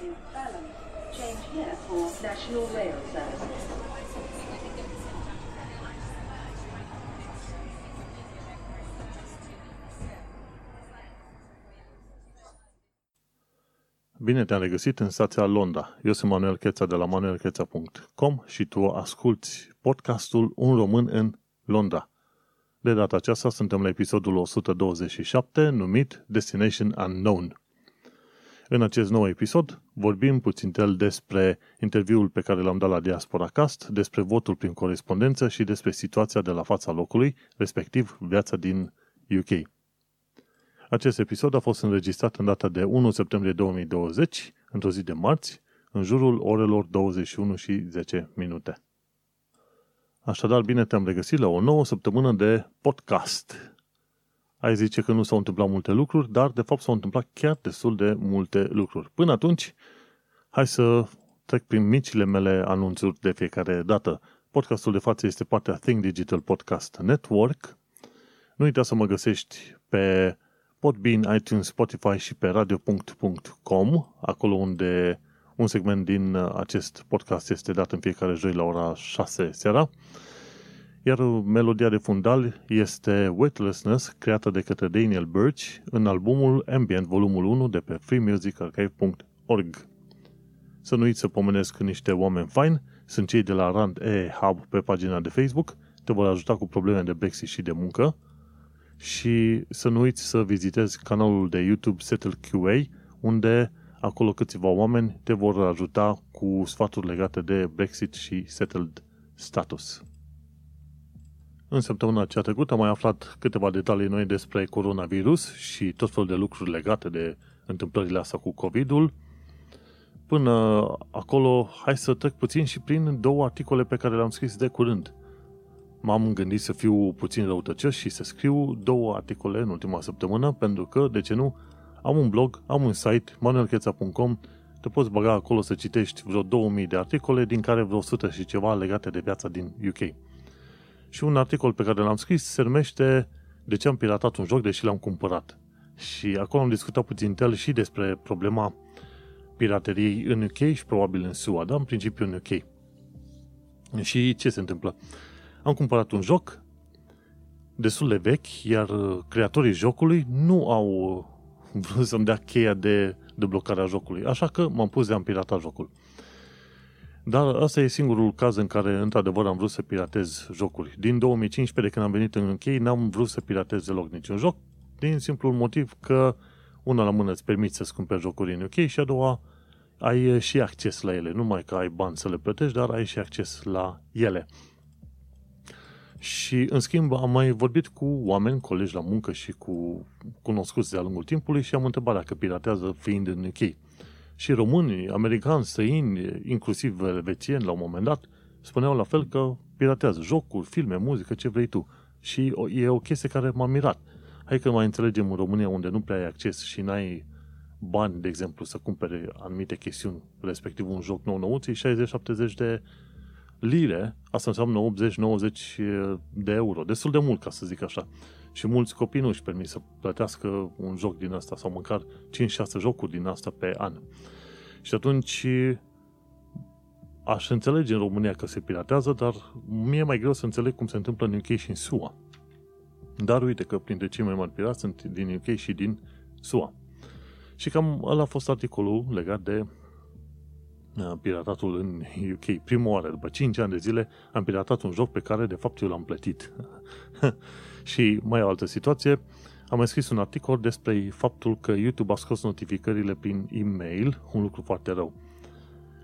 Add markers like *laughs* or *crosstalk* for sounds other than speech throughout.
in Balham. Change here for National Rail Service. Bine te-am regăsit în stația Londra. Eu sunt Manuel Cheța de la manuelcheța.com și tu asculti podcastul Un român în Londra. De data aceasta suntem la episodul 127 numit Destination Unknown. În acest nou episod vorbim puțin el despre interviul pe care l-am dat la Diaspora Cast, despre votul prin corespondență și despre situația de la fața locului, respectiv viața din UK. Acest episod a fost înregistrat în data de 1 septembrie 2020, într-o zi de marți, în jurul orelor 21 și 10 minute. Așadar, bine te-am regăsit la o nouă săptămână de podcast. Ai zice că nu s-au întâmplat multe lucruri, dar de fapt s-au întâmplat chiar destul de multe lucruri. Până atunci, hai să trec prin micile mele anunțuri de fiecare dată. Podcastul de față este partea Think Digital Podcast Network. Nu uita să mă găsești pe Podbean, iTunes, Spotify și pe radio.com, acolo unde un segment din acest podcast este dat în fiecare joi la ora 6 seara. Iar melodia de fundal este Weightlessness, creată de către Daniel Birch în albumul Ambient volumul 1 de pe freemusicarchive.org. Să nu uiți să pomenesc niște oameni fine, sunt cei de la Rand E Hub pe pagina de Facebook, te vor ajuta cu probleme de Brexit și de muncă și să nu uiți să vizitezi canalul de YouTube Settle QA, unde acolo câțiva oameni te vor ajuta cu sfaturi legate de Brexit și Settled Status. În săptămâna cea trecută am mai aflat câteva detalii noi despre coronavirus și tot felul de lucruri legate de întâmplările astea cu COVID-ul. Până acolo, hai să trec puțin și prin două articole pe care le-am scris de curând. M-am gândit să fiu puțin răutăcios și să scriu două articole în ultima săptămână, pentru că, de ce nu, am un blog, am un site, manuelcheța.com, te poți băga acolo să citești vreo 2000 de articole, din care vreo 100 și ceva legate de viața din UK. Și un articol pe care l-am scris se numește De ce am piratat un joc deși l-am cumpărat. Și acolo am discutat puțin el și despre problema pirateriei în UK și probabil în SUA, dar în principiu în UK. Și ce se întâmplă? Am cumpărat un joc destul de vechi, iar creatorii jocului nu au vrut să-mi dea cheia de, de blocare a jocului. Așa că m-am pus de a pirata jocul. Dar asta e singurul caz în care, într-adevăr, am vrut să piratez jocuri. Din 2015, de când am venit în UK, n-am vrut să piratez deloc niciun joc, din simplul motiv că una la mână îți permiți să-ți cumperi jocuri în UK și a doua ai și acces la ele. Nu mai că ai bani să le plătești, dar ai și acces la ele. Și, în schimb, am mai vorbit cu oameni, colegi la muncă și cu cunoscuți de-a lungul timpului și am întrebat dacă piratează fiind în UK. Și românii, americani, străini, inclusiv elvețieni la un moment dat, spuneau la fel că piratează jocuri, filme, muzică, ce vrei tu. Și e o chestie care m-a mirat. Hai că mai înțelegem în România unde nu prea ai acces și n-ai bani, de exemplu, să cumpere anumite chestiuni, respectiv un joc nou nouț, 60-70 de lire, asta înseamnă 80-90 de euro. Destul de mult, ca să zic așa. Și mulți copii nu își permit să plătească un joc din asta sau măcar 5-6 jocuri din asta pe an. Și atunci aș înțelege în România că se piratează, dar mie e mai greu să înțeleg cum se întâmplă în UK și în SUA. Dar uite că printre cei mai mari pirați sunt din UK și din SUA. Și cam ăla a fost articolul legat de uh, piratatul în UK. Prima oară, după 5 ani de zile, am piratat un joc pe care, de fapt, eu l-am plătit. *laughs* Și mai o altă situație, am mai scris un articol despre faptul că YouTube a scos notificările prin e-mail, un lucru foarte rău.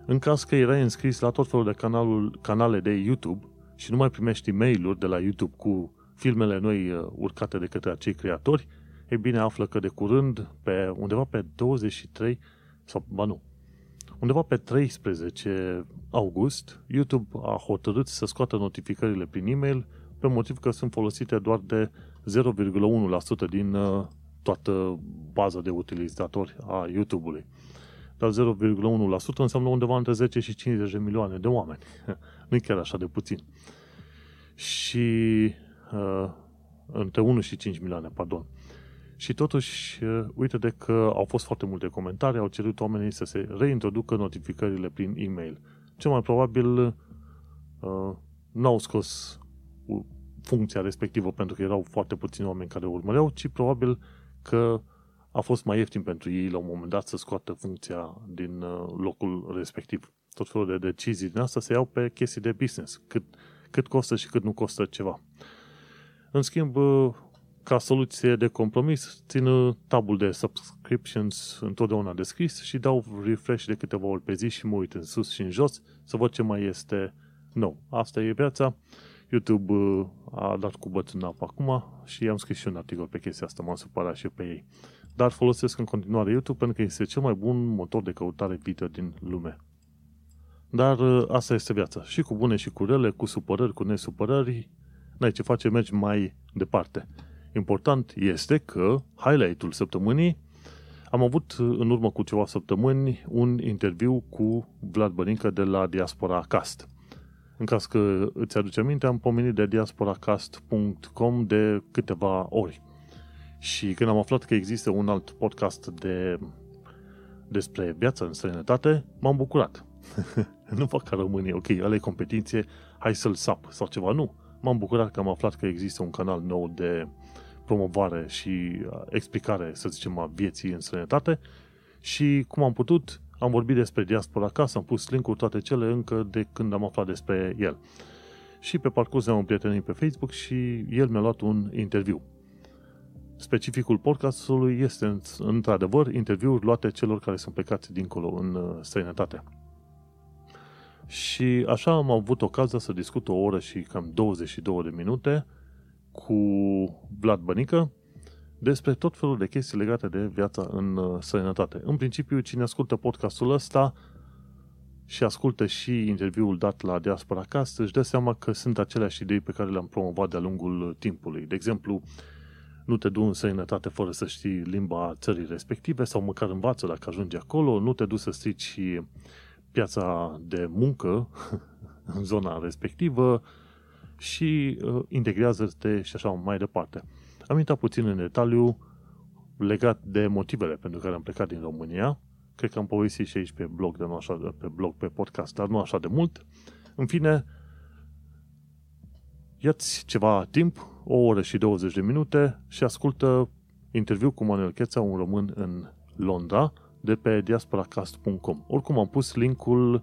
În caz că erai înscris la tot felul de canalul, canale de YouTube și nu mai primești e mail de la YouTube cu filmele noi uh, urcate de către acei creatori, e bine află că de curând, pe undeva pe 23, sau, ba nu, undeva pe 13 august, YouTube a hotărât să scoată notificările prin e-mail pe motiv că sunt folosite doar de 0,1% din uh, toată baza de utilizatori a YouTube-ului. Dar 0,1% înseamnă undeva între 10 și 50 de milioane de oameni. *laughs* nu e chiar așa de puțin. Și uh, între 1 și 5 milioane, pardon. Și totuși, uh, uite de că au fost foarte multe comentarii, au cerut oamenii să se reintroducă notificările prin e-mail. Cel mai probabil uh, n-au scos funcția respectivă pentru că erau foarte puțini oameni care urmăreau, ci probabil că a fost mai ieftin pentru ei la un moment dat să scoată funcția din uh, locul respectiv. Tot felul de decizii din asta se iau pe chestii de business, cât, cât costă și cât nu costă ceva. În schimb, uh, ca soluție de compromis, țin tabul de subscriptions întotdeauna deschis și dau refresh de câteva ori pe zi și mă uit în sus și în jos să văd ce mai este nou. Asta e viața. YouTube uh, a dat cu bățul în apă acum și am scris și un articol pe chestia asta, m-am supărat și pe ei. Dar folosesc în continuare YouTube pentru că este cel mai bun motor de căutare video din lume. Dar uh, asta este viața. Și cu bune și cu rele, cu supărări, cu nesupărări, n-ai ce face, mergi mai departe. Important este că highlight-ul săptămânii am avut uh, în urmă cu ceva săptămâni un interviu cu Vlad Bărincă de la Diaspora Cast. În caz că îți aduce aminte, am pomenit de diasporacast.com de câteva ori. Și când am aflat că există un alt podcast de, despre viața în străinătate, m-am bucurat. *laughs* nu fac ca românii, ok, ăla e competiție, hai să-l sap sau ceva, nu. M-am bucurat că am aflat că există un canal nou de promovare și uh, explicare, să zicem, a vieții în străinătate și cum am putut, am vorbit despre diaspora acasă, am pus link-uri toate cele încă de când am aflat despre el. Și pe parcurs ne-am împrietenit pe Facebook și el mi-a luat un interviu. Specificul podcastului este, într-adevăr, interviuri luate celor care sunt plecați dincolo în uh, străinătate. Și așa am avut ocazia să discut o oră și cam 22 de minute cu Vlad Bănică despre tot felul de chestii legate de viața în uh, străinătate. În principiu, cine ascultă podcastul ăsta și ascultă și interviul dat la Diaspora Cast, își dă seama că sunt aceleași idei pe care le-am promovat de-a lungul timpului. De exemplu, nu te duci în străinătate fără să știi limba țării respective sau măcar învață dacă ajungi acolo, nu te duci să strici piața de muncă *laughs* în zona respectivă și uh, integrează-te și așa mai departe. Am intrat puțin în detaliu legat de motivele pentru care am plecat din România. Cred că am povestit și aici pe blog, de nu așa, pe blog, pe podcast, dar nu așa de mult. În fine, ia-ți ceva timp, o oră și 20 de minute și ascultă interviu cu Manuel Cheța, un român în Londra, de pe diasporacast.com. Oricum am pus linkul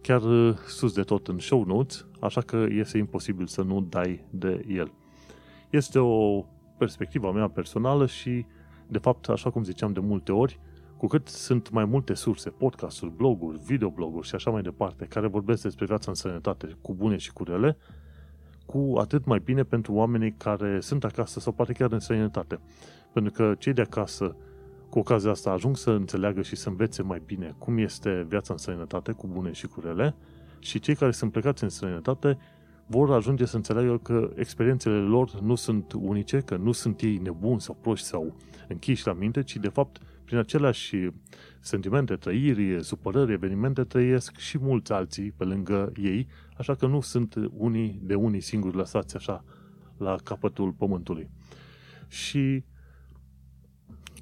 chiar sus de tot în show notes, așa că este imposibil să nu dai de el. Este o perspectivă mea personală și, de fapt, așa cum ziceam de multe ori, cu cât sunt mai multe surse, podcasturi, bloguri, videobloguri și așa mai departe, care vorbesc despre viața în sănătate, cu bune și cu rele, cu atât mai bine pentru oamenii care sunt acasă sau poate chiar în sănătate. Pentru că cei de acasă, cu ocazia asta, ajung să înțeleagă și să învețe mai bine cum este viața în sănătate, cu bune și cu rele, și cei care sunt plecați în străinătate vor ajunge să înțeleagă că experiențele lor nu sunt unice, că nu sunt ei nebuni sau proști sau închiși la minte, ci de fapt prin aceleași sentimente, trăiri, supărări, evenimente trăiesc și mulți alții pe lângă ei, așa că nu sunt unii de unii singuri lăsați așa la capătul pământului. Și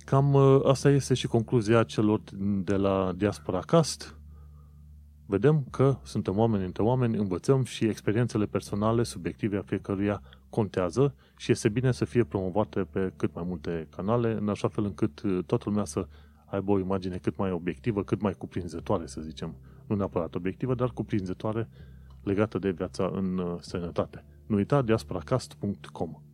cam ă, asta este și concluzia celor de la Diaspora Cast, vedem că suntem oameni între oameni, învățăm și experiențele personale, subiective a fiecăruia contează și este bine să fie promovate pe cât mai multe canale, în așa fel încât uh, toată lumea să aibă o imagine cât mai obiectivă, cât mai cuprinzătoare, să zicem. Nu neapărat obiectivă, dar cuprinzătoare legată de viața în uh, sănătate. Nu uita diasporacast.com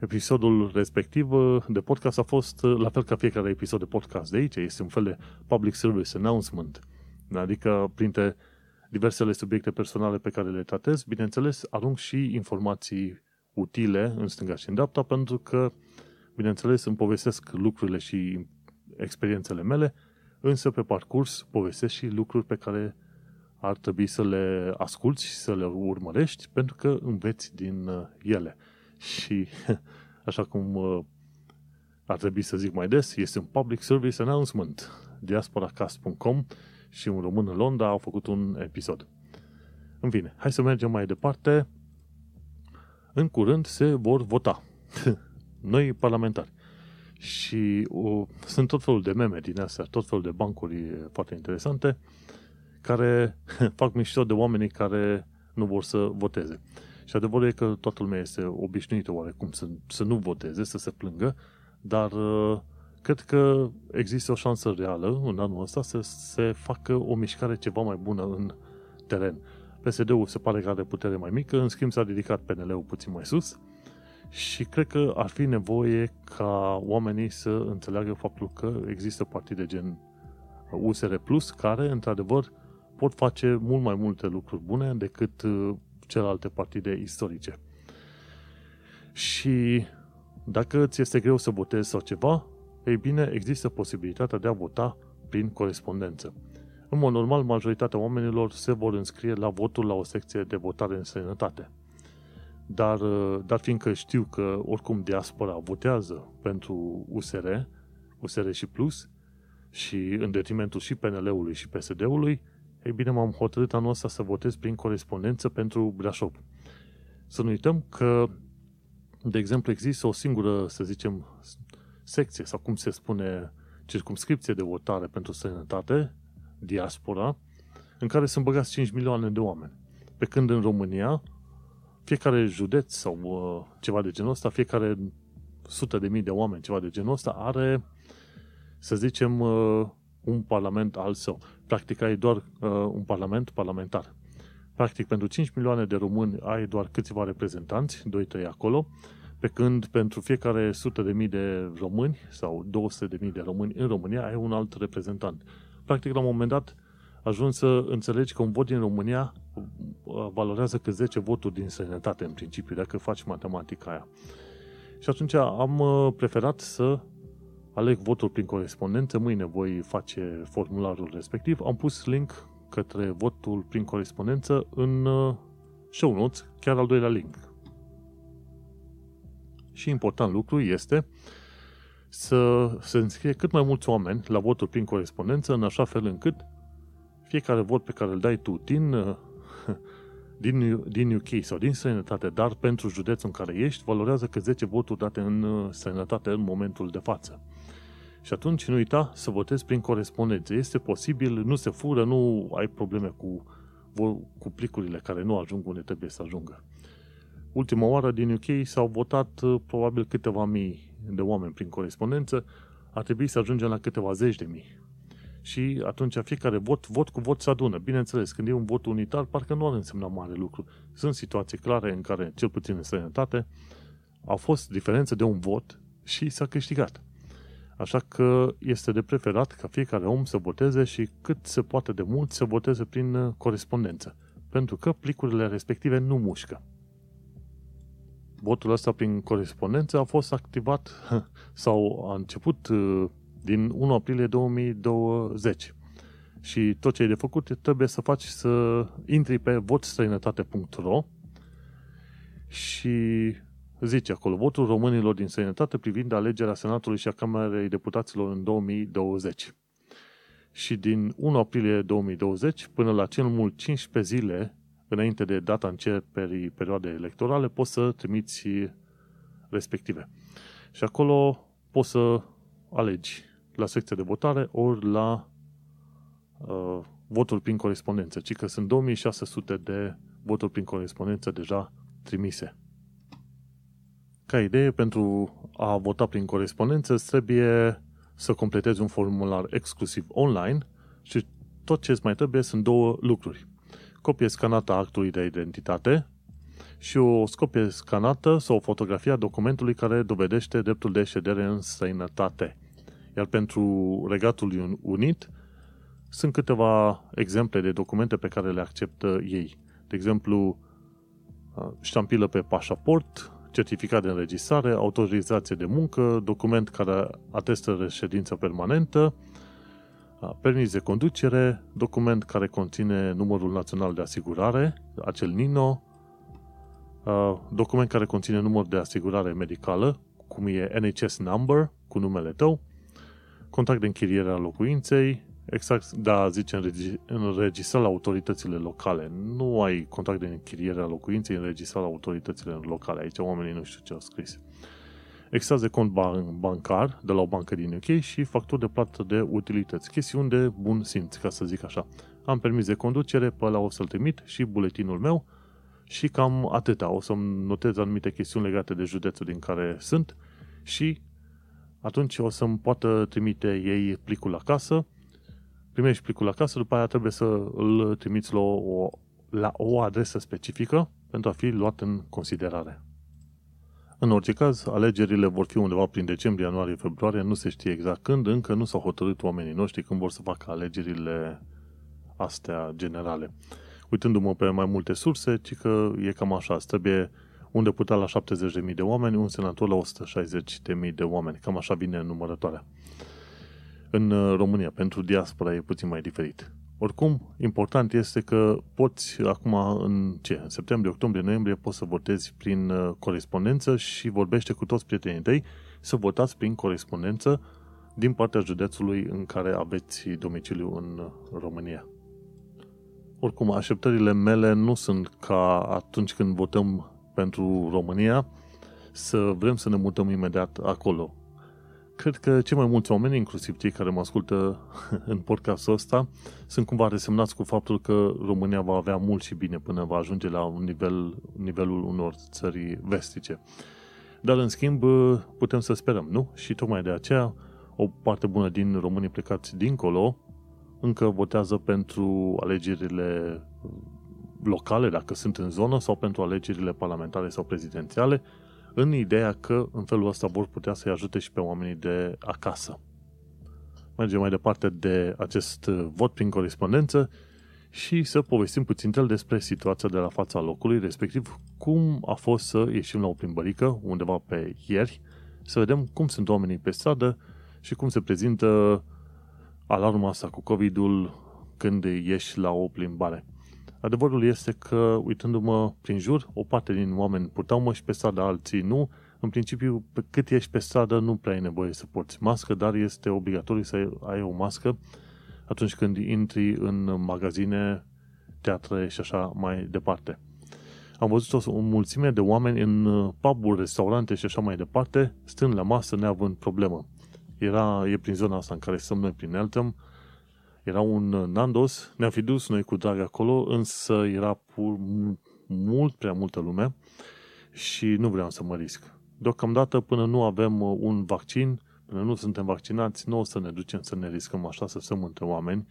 Episodul respectiv uh, de podcast a fost la fel ca fiecare episod de podcast de aici. Este un fel de public service announcement – Adică, printre diversele subiecte personale pe care le tratez, bineînțeles, arunc și informații utile în stânga și în dreapta, pentru că, bineînțeles, îmi povestesc lucrurile și experiențele mele, însă pe parcurs povestesc și lucruri pe care ar trebui să le asculți și să le urmărești, pentru că înveți din uh, ele. Și, *laughs* așa cum uh, ar trebui să zic mai des, este un public service announcement. diasporacast.com și un român în Londra au făcut un episod. În fine, hai să mergem mai departe. În curând se vor vota. *laughs* noi parlamentari. Și o, sunt tot felul de meme din astea, tot felul de bancuri foarte interesante care *laughs* fac mișto de oamenii care nu vor să voteze. Și adevărul e că toată lumea este obișnuită oarecum să, să nu voteze, să se plângă, dar uh, cred că există o șansă reală în anul ăsta să se facă o mișcare ceva mai bună în teren. PSD-ul se pare că are putere mai mică, în schimb s-a ridicat PNL-ul puțin mai sus și cred că ar fi nevoie ca oamenii să înțeleagă faptul că există partide gen USR Plus care, într-adevăr, pot face mult mai multe lucruri bune decât uh, celelalte partide istorice. Și dacă ți este greu să votezi sau ceva, ei bine, există posibilitatea de a vota prin corespondență. În mod normal, majoritatea oamenilor se vor înscrie la votul la o secție de votare în sănătate. Dar, uh, dar fiindcă știu că oricum diaspora votează pentru USR, USR și Plus, și în detrimentul și PNL-ului și PSD-ului, ei bine, m-am hotărât anul ăsta să votez prin corespondență pentru Brașov. Să nu uităm că, de exemplu, există o singură, să zicem, secție, sau cum se spune, circumscripție de votare pentru sănătate, diaspora, în care sunt băgați 5 milioane de oameni. Pe când în România, fiecare județ sau uh, ceva de genul ăsta, fiecare sută de mii de oameni, ceva de genul ăsta, are, să zicem, uh, un parlament al său. Practic ai doar uh, un parlament parlamentar. Practic pentru 5 milioane de români ai doar câțiva reprezentanți, 2-3 acolo, pe când pentru fiecare 100 de mii de români sau 200 de mii de români în România ai un alt reprezentant. Practic la un moment dat ajungi să înțelegi că un vot din România uh, valorează cât 10 voturi din sănătate în principiu, dacă faci matematica aia. Și atunci am uh, preferat să aleg votul prin corespondență, mâine voi face formularul respectiv. Am pus link către votul prin corespondență în uh, show notes, chiar al doilea link. Și important lucru este să se înscrie cât mai mulți oameni la votul prin corespondență, în așa fel încât fiecare vot pe care îl dai tu din, uh, *laughs* din, din UK sau din străinătate, dar pentru județul în care ești, valorează că 10 voturi date în uh, străinătate în momentul de față. Și atunci nu uita să votezi prin corespondență. Este posibil, nu se fură, nu ai probleme cu, cu plicurile care nu ajung unde trebuie să ajungă. Ultima oară din UK s-au votat uh, probabil câteva mii de oameni prin corespondență, ar trebui să ajungem la câteva zeci de mii. Și atunci fiecare vot, vot cu vot se adună. Bineînțeles, când e un vot unitar, parcă nu ar însemna mare lucru. Sunt situații clare în care, cel puțin în străinătate, a fost diferență de un vot și s-a câștigat. Așa că este de preferat ca fiecare om să voteze și cât se poate de mult să voteze prin uh, corespondență. Pentru că plicurile respective nu mușcă. Votul ăsta prin corespondență a fost activat sau a început uh, din 1 aprilie 2020. Și tot ce ai de făcut trebuie să faci să intri pe votstrăinătate.ro și zice acolo, votul românilor din sănătate privind alegerea Senatului și a Camerei Deputaților în 2020. Și din 1 aprilie 2020 până la cel mult 15 zile înainte de data începerii perioadei electorale poți să trimiți respective. Și acolo poți să alegi la secția de votare ori la uh, votul prin corespondență, ci că sunt 2600 de voturi prin corespondență deja trimise. Ca idee, pentru a vota prin corespondență, îți trebuie să completezi un formular exclusiv online și tot ce îți mai trebuie sunt două lucruri. Copie scanată a actului de identitate și o copie scanată sau o fotografie a documentului care dovedește dreptul de ședere în străinătate. Iar pentru Regatul Unit sunt câteva exemple de documente pe care le acceptă ei. De exemplu, ștampilă pe pașaport, certificat de înregistrare, autorizație de muncă, document care atestă reședință permanentă, permis de conducere, document care conține numărul național de asigurare, acel NINO, document care conține număr de asigurare medicală, cum e NHS number, cu numele tău, contact de închiriere a locuinței, Exact, da, zice înregistrat la autoritățile locale. Nu ai contact de închiriere a locuinței înregistrat la autoritățile locale. Aici oamenii nu știu ce au scris. extras de cont ban- bancar de la o bancă din UK și facturi de plată de utilități. Chestiuni de bun simț, ca să zic așa. Am permis de conducere, pe ăla o să-l trimit și buletinul meu și cam atâta. O să-mi notez anumite chestiuni legate de județul din care sunt și atunci o să-mi poată trimite ei plicul acasă, primești plicul acasă, după aia trebuie să îl trimiți la o, la o adresă specifică pentru a fi luat în considerare. În orice caz, alegerile vor fi undeva prin decembrie, ianuarie, februarie, nu se știe exact când, încă nu s-au hotărât oamenii noștri când vor să facă alegerile astea generale. Uitându-mă pe mai multe surse, ci că e cam așa, îți trebuie un deputat la 70.000 de oameni, un senator la 160.000 de oameni. Cam așa vine numărătoarea. În uh, România, pentru diaspora e puțin mai diferit. Oricum, important este că poți acum în ce? În septembrie, octombrie, noiembrie poți să votezi prin uh, corespondență și vorbește cu toți prietenii tăi să votați prin corespondență din partea județului în care aveți domiciliu în uh, România. Oricum, așteptările mele nu sunt ca atunci când votăm pentru România să vrem să ne mutăm imediat acolo. Cred că cei mai mulți oameni, inclusiv cei care mă ascultă *laughs* în podcastul ăsta, sunt cumva resemnați cu faptul că România va avea mult și bine până va ajunge la un nivel, nivelul unor țări vestice. Dar, în schimb, putem să sperăm, nu? Și tocmai de aceea, o parte bună din românii plecați dincolo încă votează pentru alegerile locale, dacă sunt în zonă, sau pentru alegerile parlamentare sau prezidențiale, în ideea că în felul ăsta vor putea să-i ajute și pe oamenii de acasă. Mergem mai departe de acest vot prin corespondență și să povestim puțin el despre situația de la fața locului, respectiv cum a fost să ieșim la o plimbărică undeva pe ieri, să vedem cum sunt oamenii pe stradă și cum se prezintă alarma asta cu COVID-ul când ieși la o plimbare. Adevărul este că, uitându-mă prin jur, o parte din oameni purtau măști pe stradă, alții nu. În principiu, pe cât ești pe stradă, nu prea ai nevoie să porți mască, dar este obligatoriu să ai o mască atunci când intri în magazine, teatre și așa mai departe. Am văzut o, o mulțime de oameni în pub restaurante și așa mai departe, stând la masă neavând problemă. Era, e prin zona asta în care stăm noi prin Eltham, era un Nandos, ne-am fi dus noi cu drag acolo, însă era pur mult prea multă lume și nu vreau să mă risc. Deocamdată, până nu avem un vaccin, până nu suntem vaccinați, nu o să ne ducem să ne riscăm așa să stăm între oameni.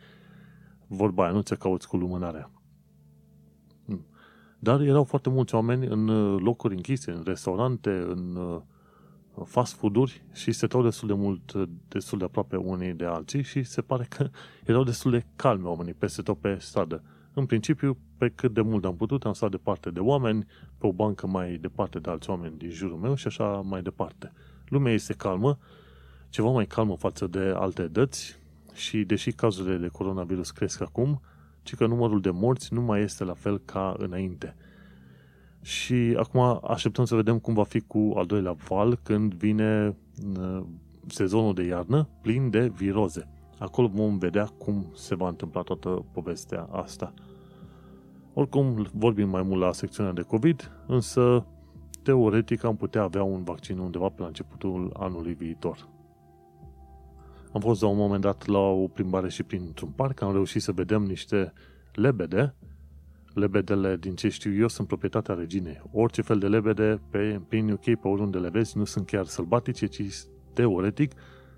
Vorba aia, nu ți cauți cu lumânarea. Dar erau foarte mulți oameni în locuri închise, în restaurante, în fast food-uri și stăteau destul de mult, destul de aproape unii de alții și se pare că *laughs* erau destul de calmi oamenii peste tot pe stradă. În principiu, pe cât de mult am putut, am stat departe de oameni, pe o bancă mai departe de alți oameni din jurul meu și așa mai departe. Lumea este calmă, ceva mai calmă față de alte dăți și deși cazurile de coronavirus cresc acum, ci că numărul de morți nu mai este la fel ca înainte – și acum așteptăm să vedem cum va fi cu al doilea val când vine uh, sezonul de iarnă plin de viroze. Acolo vom vedea cum se va întâmpla toată povestea asta. Oricum, vorbim mai mult la secțiunea de COVID, însă teoretic am putea avea un vaccin undeva pe la începutul anului viitor. Am fost la un moment dat la o plimbare și printr-un parc, am reușit să vedem niște lebede lebedele, din ce știu eu, sunt proprietatea reginei. Orice fel de lebede pe, prin UK, pe oriunde le vezi, nu sunt chiar sălbatice, ci teoretic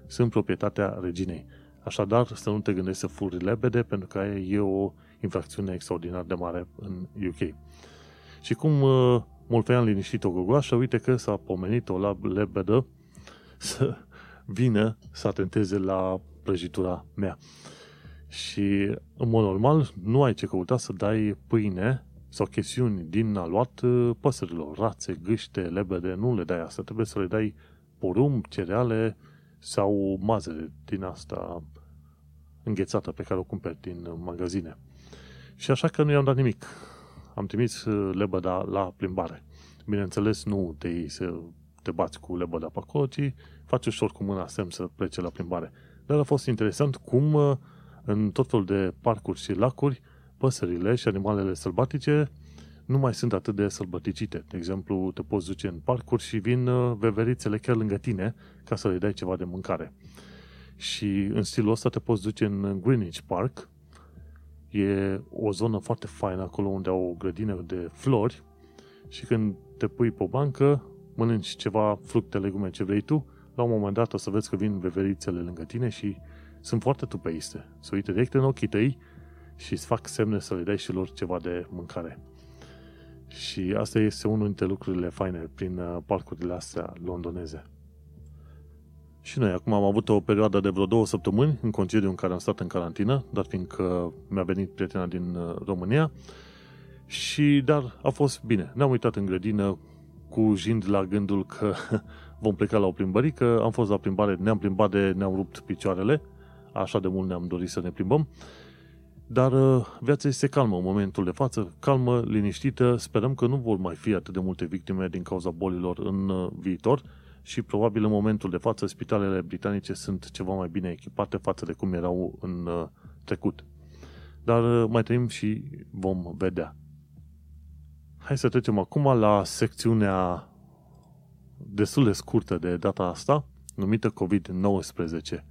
sunt proprietatea reginei. Așadar, să nu te gândești să furi lebede, pentru că aia e o infracțiune extraordinar de mare în UK. Și cum uh, Molfeian liniștit o gogoașă, uite că s-a pomenit o lebedă să vină să atenteze la prăjitura mea. Și, în mod normal, nu ai ce căuta să dai pâine sau chestiuni din aluat uh, păsărilor, rațe, gâște, lebede, nu le dai asta. Trebuie să le dai porumb, cereale sau mazăre din asta înghețată pe care o cumperi din magazine. Și așa că nu i-am dat nimic. Am trimis uh, lebăda la plimbare. Bineînțeles, nu te iei să te bați cu lebăda pe acolo, ci faci ușor cu mâna semn să plece la plimbare. Dar a fost interesant cum uh, în tot felul de parcuri și lacuri, păsările și animalele sălbatice nu mai sunt atât de sălbăticite. De exemplu, te poți duce în parcuri și vin uh, veverițele chiar lângă tine ca să le dai ceva de mâncare. Și în stilul ăsta te poți duce în Greenwich Park. E o zonă foarte faină acolo unde au o grădină de flori și când te pui pe o bancă, mănânci ceva fructe, legume, ce vrei tu, la un moment dat o să vezi că vin veverițele lângă tine și sunt foarte tupeiste. Să uite direct în ochii tăi și îți fac semne să le dai și lor ceva de mâncare. Și asta este unul dintre lucrurile faine prin uh, parcurile astea londoneze. Și noi acum am avut o perioadă de vreo două săptămâni în concediu în care am stat în carantină, dar fiindcă mi-a venit prietena din uh, România, și dar a fost bine. Ne-am uitat în grădină cu jind la gândul că *laughs* vom pleca la o plimbărică, am fost la plimbare, ne-am plimbat de, ne-am rupt picioarele, așa de mult ne-am dorit să ne plimbăm, dar uh, viața este calmă în momentul de față, calmă, liniștită, sperăm că nu vor mai fi atât de multe victime din cauza bolilor în uh, viitor și probabil în momentul de față spitalele britanice sunt ceva mai bine echipate față de cum erau în uh, trecut. Dar mai trăim și vom vedea. Hai să trecem acum la secțiunea destul de scurtă de data asta, numită COVID-19.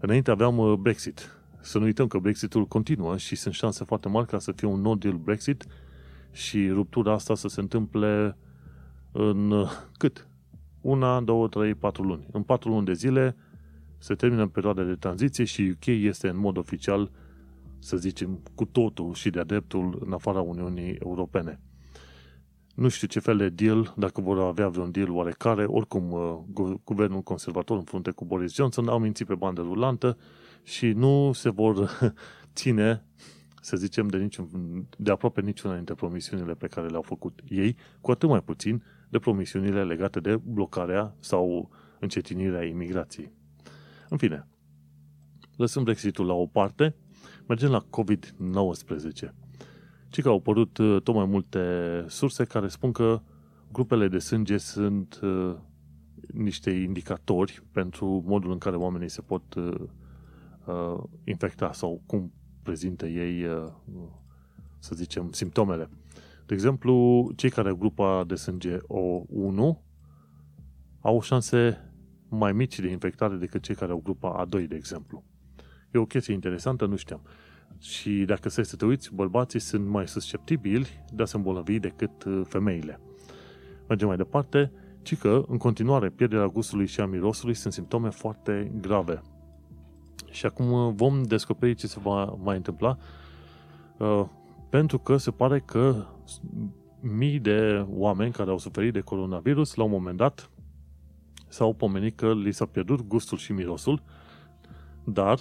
Înainte aveam Brexit, să nu uităm că Brexitul continuă și sunt șanse foarte mari ca să fie un no-deal Brexit și ruptura asta să se întâmple în cât? Una, două, trei, patru luni. În patru luni de zile se termină perioada de tranziție și UK este în mod oficial, să zicem, cu totul și de adeptul în afara Uniunii Europene. Nu știu ce fel de deal, dacă vor avea vreun deal oarecare, oricum uh, guvernul conservator în frunte cu Boris Johnson au mințit pe bandă rulantă și nu se vor *laughs* ține, să zicem, de, niciun, de aproape niciuna dintre promisiunile pe care le-au făcut ei, cu atât mai puțin de promisiunile legate de blocarea sau încetinirea imigrației. În fine, lăsăm Brexitul la o parte, mergem la COVID-19. Ci că au apărut uh, tot mai multe surse care spun că grupele de sânge sunt uh, niște indicatori pentru modul în care oamenii se pot uh, uh, infecta sau cum prezintă ei, uh, să zicem, simptomele. De exemplu, cei care au grupa de sânge O1 au șanse mai mici de infectare decât cei care au grupa A2, de exemplu. E o chestie interesantă, nu știam. Și dacă să te uiți, bărbații sunt mai susceptibili de a se îmbolnăvi decât uh, femeile. Mergem mai departe, ci că, în continuare, pierderea gustului și a mirosului sunt simptome foarte grave. Și acum uh, vom descoperi ce se va mai întâmpla, uh, pentru că se pare că mii de oameni care au suferit de coronavirus, la un moment dat, s-au pomenit că li s-a pierdut gustul și mirosul, dar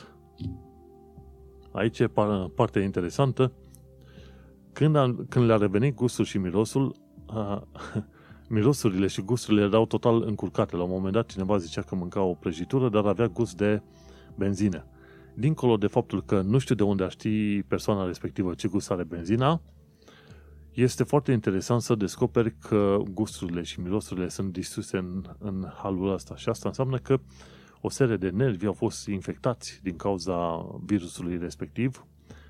aici e partea interesantă, când, a, când le-a revenit gustul și mirosul, a, *laughs* mirosurile și gusturile erau total încurcate. La un moment dat cineva zicea că mânca o prăjitură, dar avea gust de benzină. Dincolo de faptul că nu știu de unde a ști persoana respectivă ce gust are benzina, este foarte interesant să descoperi că gusturile și mirosurile sunt distruse în, în halul ăsta și asta înseamnă că o serie de nervi au fost infectați din cauza virusului respectiv,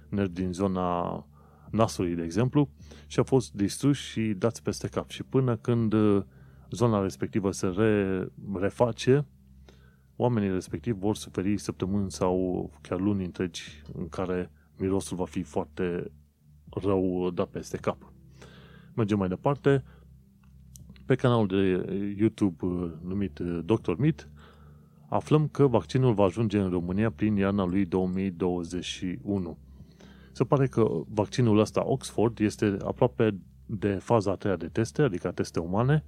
nervi din zona nasului, de exemplu, și au fost distruși și dați peste cap. Și până când zona respectivă se re, reface, oamenii respectiv vor suferi săptămâni sau chiar luni întregi în care mirosul va fi foarte rău dat peste cap. Mergem mai departe. Pe canalul de YouTube uh, numit uh, Dr. Meat, aflăm că vaccinul va ajunge în România prin iarna lui 2021. Se pare că vaccinul ăsta Oxford este aproape de faza a treia de teste, adică teste umane,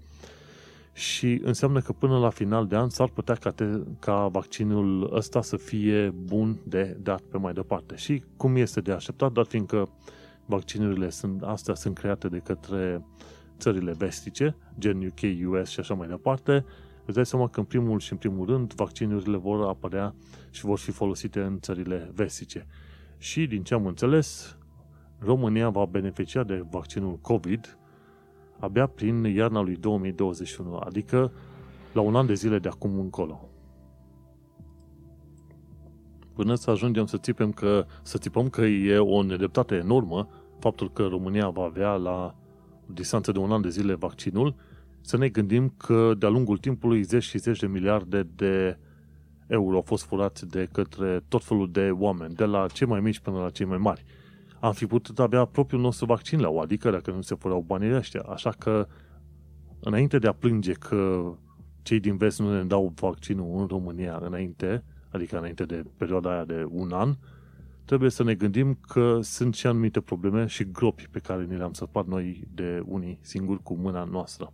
și înseamnă că până la final de an s-ar putea ca, te, ca vaccinul ăsta să fie bun de dat pe mai departe. Și cum este de așteptat, dar fiindcă vaccinurile sunt, astea sunt create de către țările vestice, gen UK, US și așa mai departe, îți dai seama că în primul și în primul rând vaccinurile vor apărea și vor fi folosite în țările vestice. Și din ce am înțeles, România va beneficia de vaccinul COVID abia prin iarna lui 2021, adică la un an de zile de acum încolo. Până să ajungem să țipem că, să țipăm că e o nedreptate enormă faptul că România va avea la distanță de un an de zile vaccinul, să ne gândim că de-a lungul timpului zeci și zeci de miliarde de euro au fost furați de către tot felul de oameni, de la cei mai mici până la cei mai mari. Am fi putut avea propriul nostru vaccin la o, adică dacă nu se furau banii ăștia. Așa că, înainte de a plânge că cei din vest nu ne dau vaccinul în România înainte, adică înainte de perioada aia de un an, trebuie să ne gândim că sunt și anumite probleme și gropi pe care ni le-am săpat noi de unii singuri cu mâna noastră.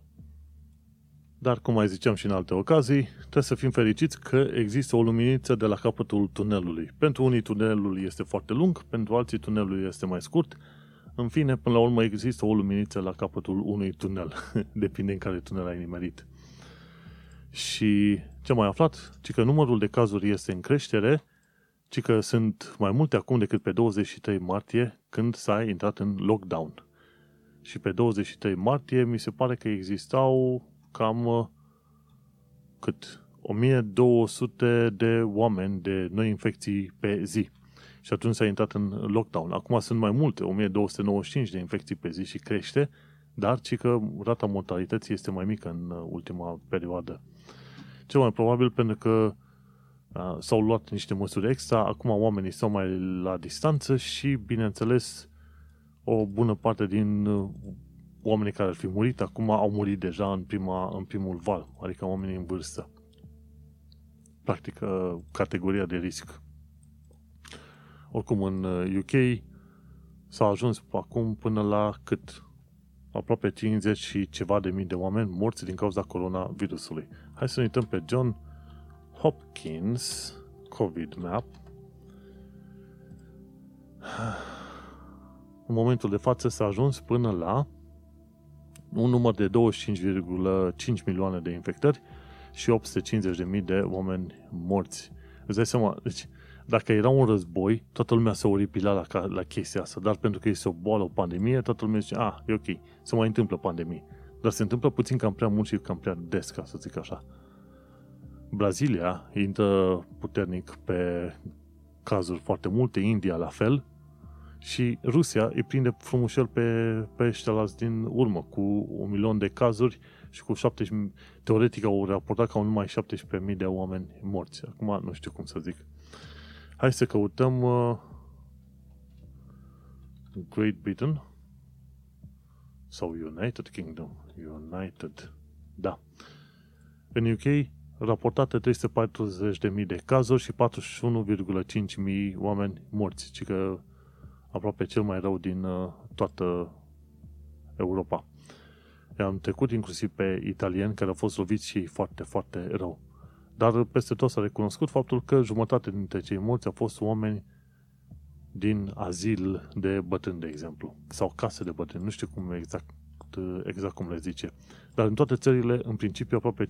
Dar, cum mai ziceam și în alte ocazii, trebuie să fim fericiți că există o luminiță de la capătul tunelului. Pentru unii tunelul este foarte lung, pentru alții tunelul este mai scurt. În fine, până la urmă există o luminiță la capătul unui tunel. *laughs* Depinde în care tunel ai nimerit. Și ce am mai aflat? Ci că numărul de cazuri este în creștere, ci că sunt mai multe acum decât pe 23 martie, când s-a intrat în lockdown. Și pe 23 martie mi se pare că existau cam uh, cât 1200 de oameni de noi infecții pe zi. Și atunci s-a intrat în lockdown. Acum sunt mai multe, 1295 de infecții pe zi și crește, dar ci că rata mortalității este mai mică în uh, ultima perioadă. Cel mai probabil pentru că uh, s-au luat niște măsuri extra, acum oamenii stau mai la distanță și, bineînțeles, o bună parte din uh, oamenii care ar fi murit acum au murit deja în, prima, în primul val, adică oamenii în vârstă. Practic, uh, categoria de risc. Oricum, în UK uh, s-a ajuns acum până la cât? Aproape 50 și ceva de mii de oameni morți din cauza coronavirusului. Hai să ne uităm pe John Hopkins COVID Map. *sighs* În momentul de față s-a ajuns până la un număr de 25,5 milioane de infectări și 850.000 de oameni morți. Îți dai seama, deci, dacă era un război, toată lumea se oripila la, la chestia asta, dar pentru că este o boală, o pandemie, toată lumea zice, ah, e ok, se mai întâmplă pandemie. Dar se întâmplă puțin cam prea mult și cam prea des, ca să zic așa. Brazilia intră puternic pe cazuri foarte multe, India la fel, și Rusia îi prinde frumușel pe, pe ăștia din urmă, cu un milion de cazuri și cu 70, teoretic au raportat ca numai 17.000 de oameni morți. Acum nu știu cum să zic. Hai să căutăm uh, Great Britain sau United Kingdom. United. Da. În UK raportate 340.000 de cazuri și 41,5 oameni morți. Ci că aproape cel mai rău din uh, toată Europa. Am trecut inclusiv pe italieni care au fost loviți și foarte, foarte rău. Dar peste tot s-a recunoscut faptul că jumătate dintre cei morți au fost oameni din azil de bătrâni, de exemplu, sau case de bătrâni, nu știu cum exact, exact cum le zice. Dar în toate țările, în principiu, aproape 50%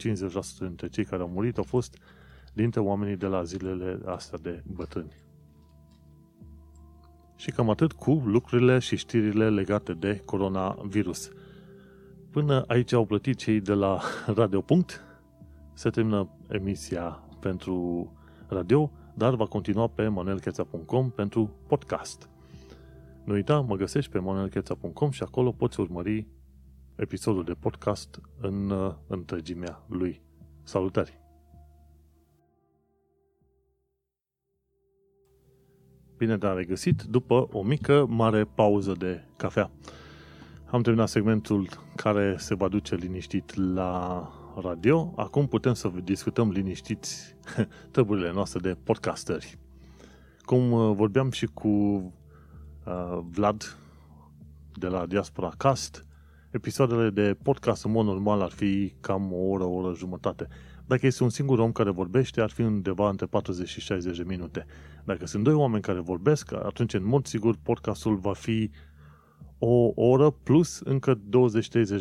dintre cei care au murit au fost dintre oamenii de la zilele astea de bătrâni. Și cam atât cu lucrurile și știrile legate de coronavirus. Până aici au plătit cei de la *laughs* Radio. Punct. Se termină emisia pentru radio, dar va continua pe manuelcheța.com pentru podcast. Nu uita, mă găsești pe manuelcheța.com și acolo poți urmări episodul de podcast în uh, întregimea lui. Salutări! Bine te-am regăsit după o mică, mare pauză de cafea. Am terminat segmentul care se va duce liniștit la radio. Acum putem să discutăm liniștiți *laughs* treburile noastre de podcasteri. Cum uh, vorbeam și cu uh, Vlad de la Diaspora Cast, episoadele de podcast în mod normal ar fi cam o oră, o oră jumătate. Dacă este un singur om care vorbește, ar fi undeva între 40 și 60 de minute. Dacă sunt doi oameni care vorbesc, atunci, în mod sigur, podcastul va fi o oră plus încă 20-30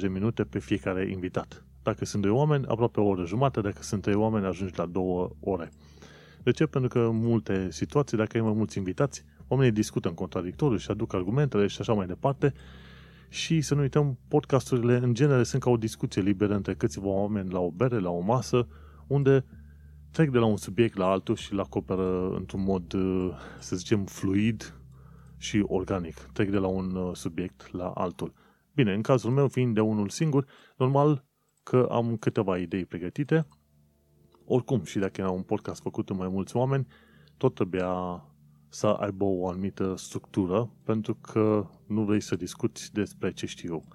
de minute pe fiecare invitat. Dacă sunt doi oameni, aproape o oră jumate, dacă sunt trei oameni, ajungi la două ore. De ce? Pentru că în multe situații, dacă ai mai mulți invitați, oamenii discută în contradictoriu și aduc argumentele și așa mai departe și să nu uităm, podcasturile în genere sunt ca o discuție liberă între câțiva oameni la o bere, la o masă, unde trec de la un subiect la altul și îl acoperă într-un mod, să zicem, fluid și organic. Trec de la un uh, subiect la altul. Bine, în cazul meu, fiind de unul singur, normal că am câteva idei pregătite. Oricum, și dacă era un podcast făcut în mai mulți oameni, tot trebuia să aibă o anumită structură, pentru că nu vrei să discuți despre ce știu eu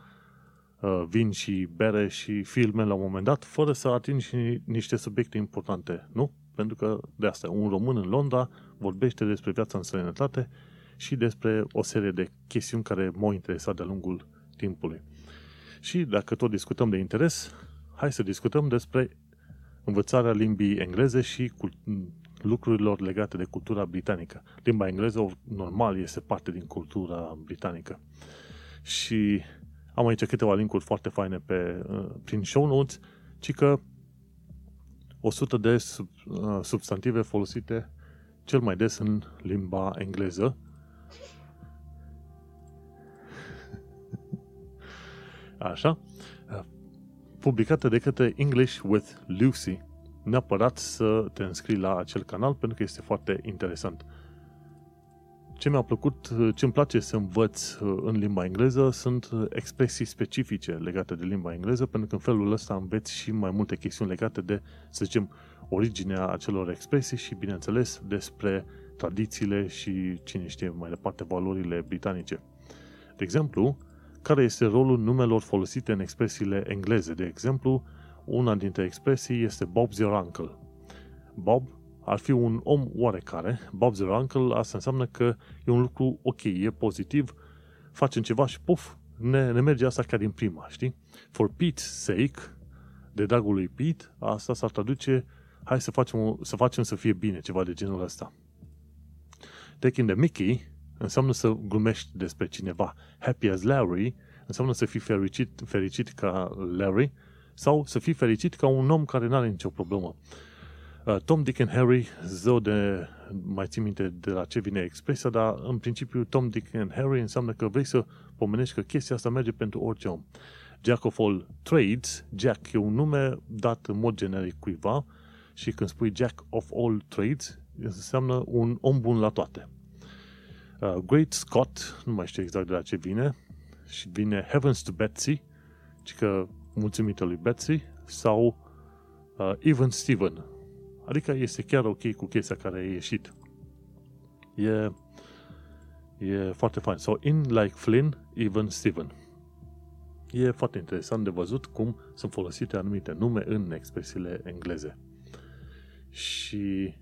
Uh, vin și bere și filme la un moment dat, fără să atingi niște subiecte importante, nu? Pentru că de asta, un român în Londra vorbește despre viața în străinătate și despre o serie de chestiuni care m-au interesat de-a lungul timpului. Și dacă tot discutăm de interes, hai să discutăm despre învățarea limbii engleze și lucrurilor legate de cultura britanică. Limba engleză, normal, este parte din cultura britanică. Și am aici câteva linkuri foarte faine pe, uh, prin show notes, ci că 100 de sub, uh, substantive folosite cel mai des în limba engleză. *laughs* Așa. Uh, publicată de către English with Lucy. Neapărat să te înscrii la acel canal pentru că este foarte interesant. Ce mi-a plăcut, ce îmi place să învăț uh, în limba engleză sunt uh, expresii specifice legate de limba engleză, pentru că în felul ăsta înveți și mai multe chestiuni legate de, să zicem, originea acelor expresii și, bineînțeles, despre tradițiile și, cine știe mai departe, valorile britanice. De exemplu, care este rolul numelor folosite în expresiile engleze. De exemplu, una dintre expresii este Bob's your uncle. Bob ar fi un om oarecare, Bob's your uncle, asta înseamnă că e un lucru ok, e pozitiv, facem ceva și puf, ne, ne merge asta chiar din prima, știi? For Pete's sake, de dragul lui Pete, asta s-ar traduce, hai să facem, să facem să fie bine, ceva de genul ăsta. Taking the Mickey înseamnă să glumești despre cineva. Happy as Larry înseamnă să fii fericit, fericit ca Larry sau să fii fericit ca un om care nu are nicio problemă. Uh, Tom, Dick and Harry, zău de, mai țin minte de la ce vine expresia, dar în principiu Tom, Dick and Harry înseamnă că vrei să pomenești că chestia asta merge pentru orice om. Jack of all trades, Jack e un nume dat în mod generic cuiva și când spui Jack of all trades, înseamnă un om bun la toate. Uh, Great Scott, nu mai știu exact de la ce vine, și vine Heavens to Betsy, ci că mulțumită lui Betsy, sau uh, Even Steven, Adică este chiar ok cu chestia care a ieșit. E, e foarte fain. So, in like Flynn, even Steven. E foarte interesant de văzut cum sunt folosite anumite nume în expresiile engleze. Și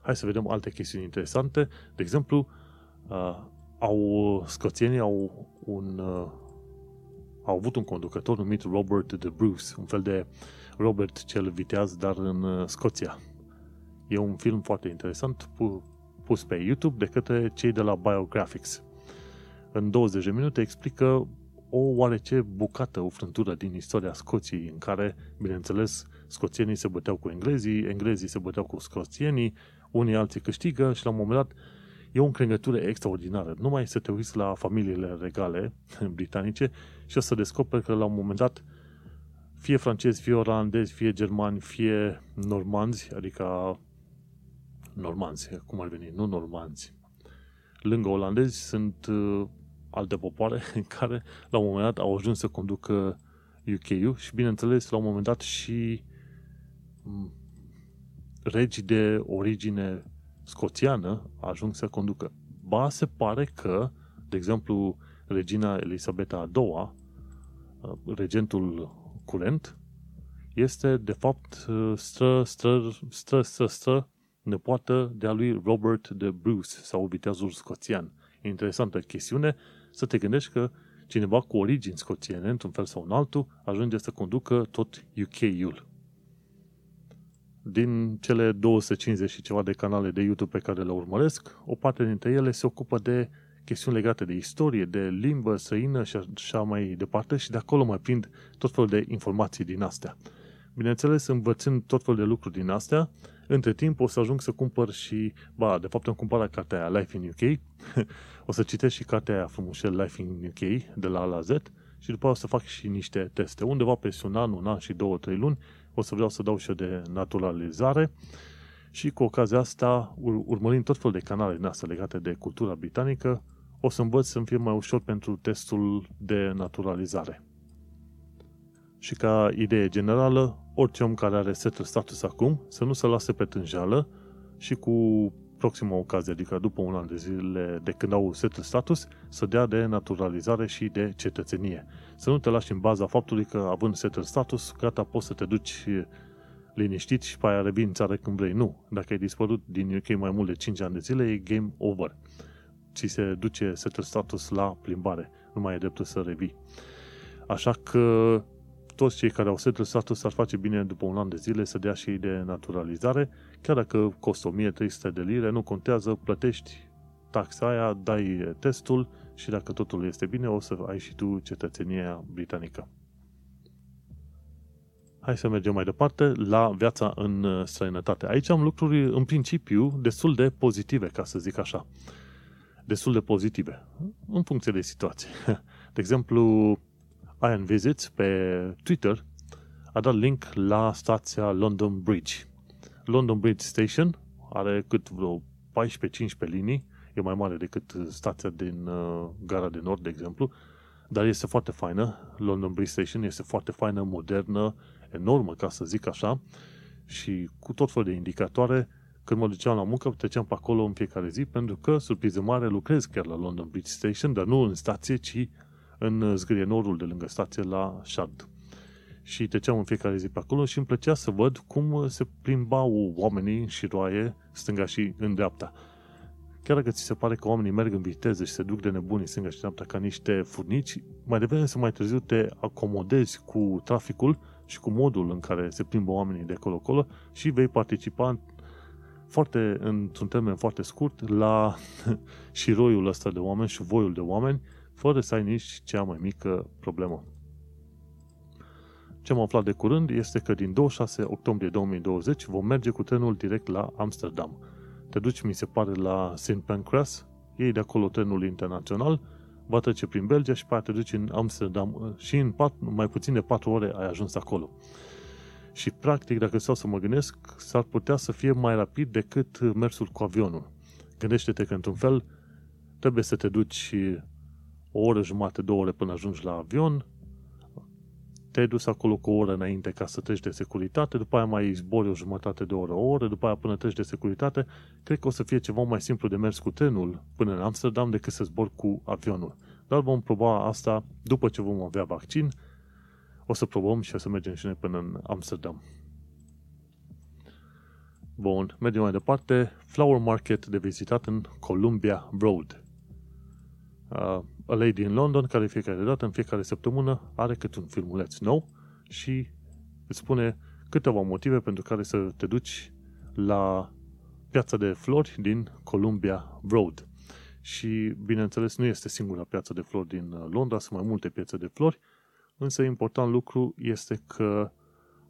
hai să vedem alte chestiuni interesante. De exemplu, uh, au, scoțienii au un uh, au avut un conducător numit Robert de Bruce, un fel de Robert cel viteaz, dar în uh, Scoția. E un film foarte interesant pus pe YouTube de către cei de la Biographics. În 20 de minute explică o oarece bucată, o frântură din istoria Scoției, în care, bineînțeles, scoțienii se băteau cu englezii, englezii se băteau cu scoțienii, unii alții câștigă și la un moment dat e o încrengătură extraordinară. Numai să te uiți la familiile regale *laughs* britanice și o să descoperi că la un moment dat fie francezi, fie olandezi, fie germani, fie normanzi, adică normanzi, cum ar veni, nu normanzi. Lângă olandezi sunt uh, alte popoare în *laughs* care la un moment dat au ajuns să conducă UK-ul și bineînțeles la un moment dat și mm, regi de origine scoțiană ajung să conducă. Ba se pare că, de exemplu, regina Elisabeta a II, uh, regentul curent, este de fapt uh, stră, stră, stră, stră, stră nepoată de-a lui Robert de Bruce sau viteazul scoțian. E interesantă chestiune să te gândești că cineva cu origini scoțiene, într-un fel sau în altul, ajunge să conducă tot UK-ul. Din cele 250 și ceva de canale de YouTube pe care le urmăresc, o parte dintre ele se ocupă de chestiuni legate de istorie, de limbă străină și așa mai departe și de acolo mai prind tot felul de informații din astea. Bineînțeles, învățând tot felul de lucruri din astea, între timp o să ajung să cumpăr și, ba, de fapt am cumpărat cartea aia Life in UK, *laughs* o să citesc și cartea aia frumușel Life in UK de la A la Z și după o să fac și niște teste. Undeva pe un an, un an și două, trei luni o să vreau să dau și eu de naturalizare și cu ocazia asta, ur- urmărind tot felul de canale din astea legate de cultura britanică, o să învăț să-mi fie mai ușor pentru testul de naturalizare. Și ca idee generală, orice om care are setul status acum, să nu se lase pe tânjală și cu proxima ocazie, adică după un an de zile de când au setul status, să dea de naturalizare și de cetățenie. Să nu te lași în baza faptului că având setul status, gata, poți să te duci liniștit și pe aia revii în țară când vrei. Nu. Dacă ai dispărut din UK mai mult de 5 ani de zile, e game over. Ți se duce setul status la plimbare. Nu mai e dreptul să revii. Așa că toți cei care au setul status ar face bine după un an de zile să dea și de naturalizare, chiar dacă costă 1300 de lire, nu contează, plătești taxa aia, dai testul și dacă totul este bine, o să ai și tu cetățenia britanică. Hai să mergem mai departe la viața în străinătate. Aici am lucruri în principiu destul de pozitive, ca să zic așa. Destul de pozitive, în funcție de situație. *laughs* De exemplu, Ian Visits pe Twitter a dat link la stația London Bridge. London Bridge Station are cât vreo 14-15 linii, e mai mare decât stația din uh, Gara de Nord, de exemplu, dar este foarte faină. London Bridge Station este foarte faină, modernă, enormă, ca să zic așa, și cu tot felul de indicatoare, când mă duceam la muncă, treceam pe acolo în fiecare zi, pentru că, surpriză mare, lucrez chiar la London Bridge Station, dar nu în stație, ci în zgârie norul de lângă stație la Shard. Și treceam în fiecare zi pe acolo și îmi plăcea să văd cum se plimbau oamenii și roaie stânga și în dreapta. Chiar dacă ți se pare că oamenii merg în viteză și se duc de nebuni stânga și dreapta ca niște furnici, mai devreme să mai târziu te acomodezi cu traficul și cu modul în care se plimbă oamenii de acolo-acolo și vei participa foarte, într-un termen foarte scurt la *laughs* șiroiul ăsta de oameni și voiul de oameni fără să ai nici cea mai mică problemă. Ce am aflat de curând este că din 26 octombrie 2020 vom merge cu trenul direct la Amsterdam. Te duci, mi se pare, la St. Pancras, iei de acolo trenul internațional, va trece prin Belgia și pe aia te duci în Amsterdam și în pat, mai puțin de 4 ore ai ajuns acolo. Și practic, dacă stau să mă gândesc, s-ar putea să fie mai rapid decât mersul cu avionul. Gândește-te că, într-un fel, trebuie să te duci o oră jumate, două ore până ajungi la avion, te-ai dus acolo cu o oră înainte ca să treci de securitate, după aia mai zbori o jumătate de oră, o oră, după aia până treci de securitate, cred că o să fie ceva mai simplu de mers cu trenul până în Amsterdam decât să zbor cu avionul. Dar vom proba asta după ce vom avea vaccin, o să probăm și o să mergem și noi până în Amsterdam. Bun, mergem mai departe. Flower Market de vizitat în Columbia Road. Uh, A Lady in London, care fiecare dată, în fiecare săptămână, are cât un filmuleț nou și îți spune câteva motive pentru care să te duci la piața de flori din Columbia Road. Și, bineînțeles, nu este singura piață de flori din uh, Londra, sunt mai multe piețe de flori, însă important lucru este că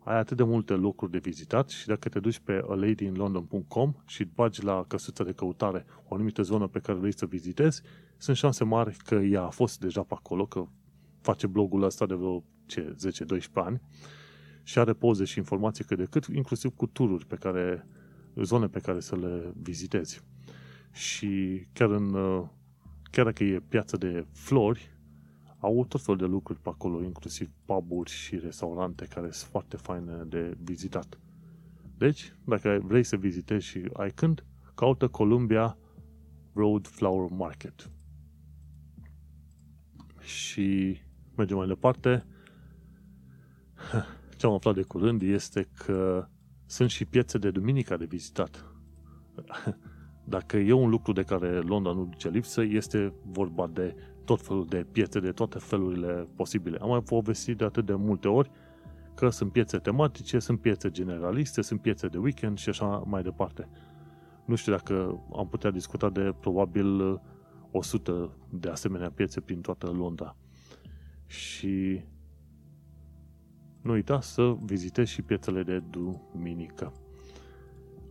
ai atât de multe locuri de vizitat și dacă te duci pe aladyinlondon.com și bagi la căsuța de căutare o anumită zonă pe care vrei să vizitezi, sunt șanse mari că ea a fost deja pe acolo, că face blogul ăsta de vreo ce, 10-12 ani și are poze și informații cât de cât, inclusiv cu tururi pe care, zone pe care să le vizitezi. Și chiar, în, chiar dacă e piață de flori, au tot fel de lucruri pe acolo, inclusiv puburi și restaurante care sunt foarte faine de vizitat. Deci, dacă vrei să vizitezi și ai când, caută Columbia Road Flower Market. Și mergem mai departe. Ce am aflat de curând este că sunt și piețe de duminica de vizitat. Dacă e un lucru de care Londra nu duce lipsă, este vorba de tot felul de piețe, de toate felurile posibile. Am mai povestit de atât de multe ori că sunt piețe tematice, sunt piețe generaliste, sunt piețe de weekend și așa mai departe. Nu știu dacă am putea discuta de probabil 100 de asemenea piețe prin toată Londra. Și nu uita să vizitezi și piețele de duminică.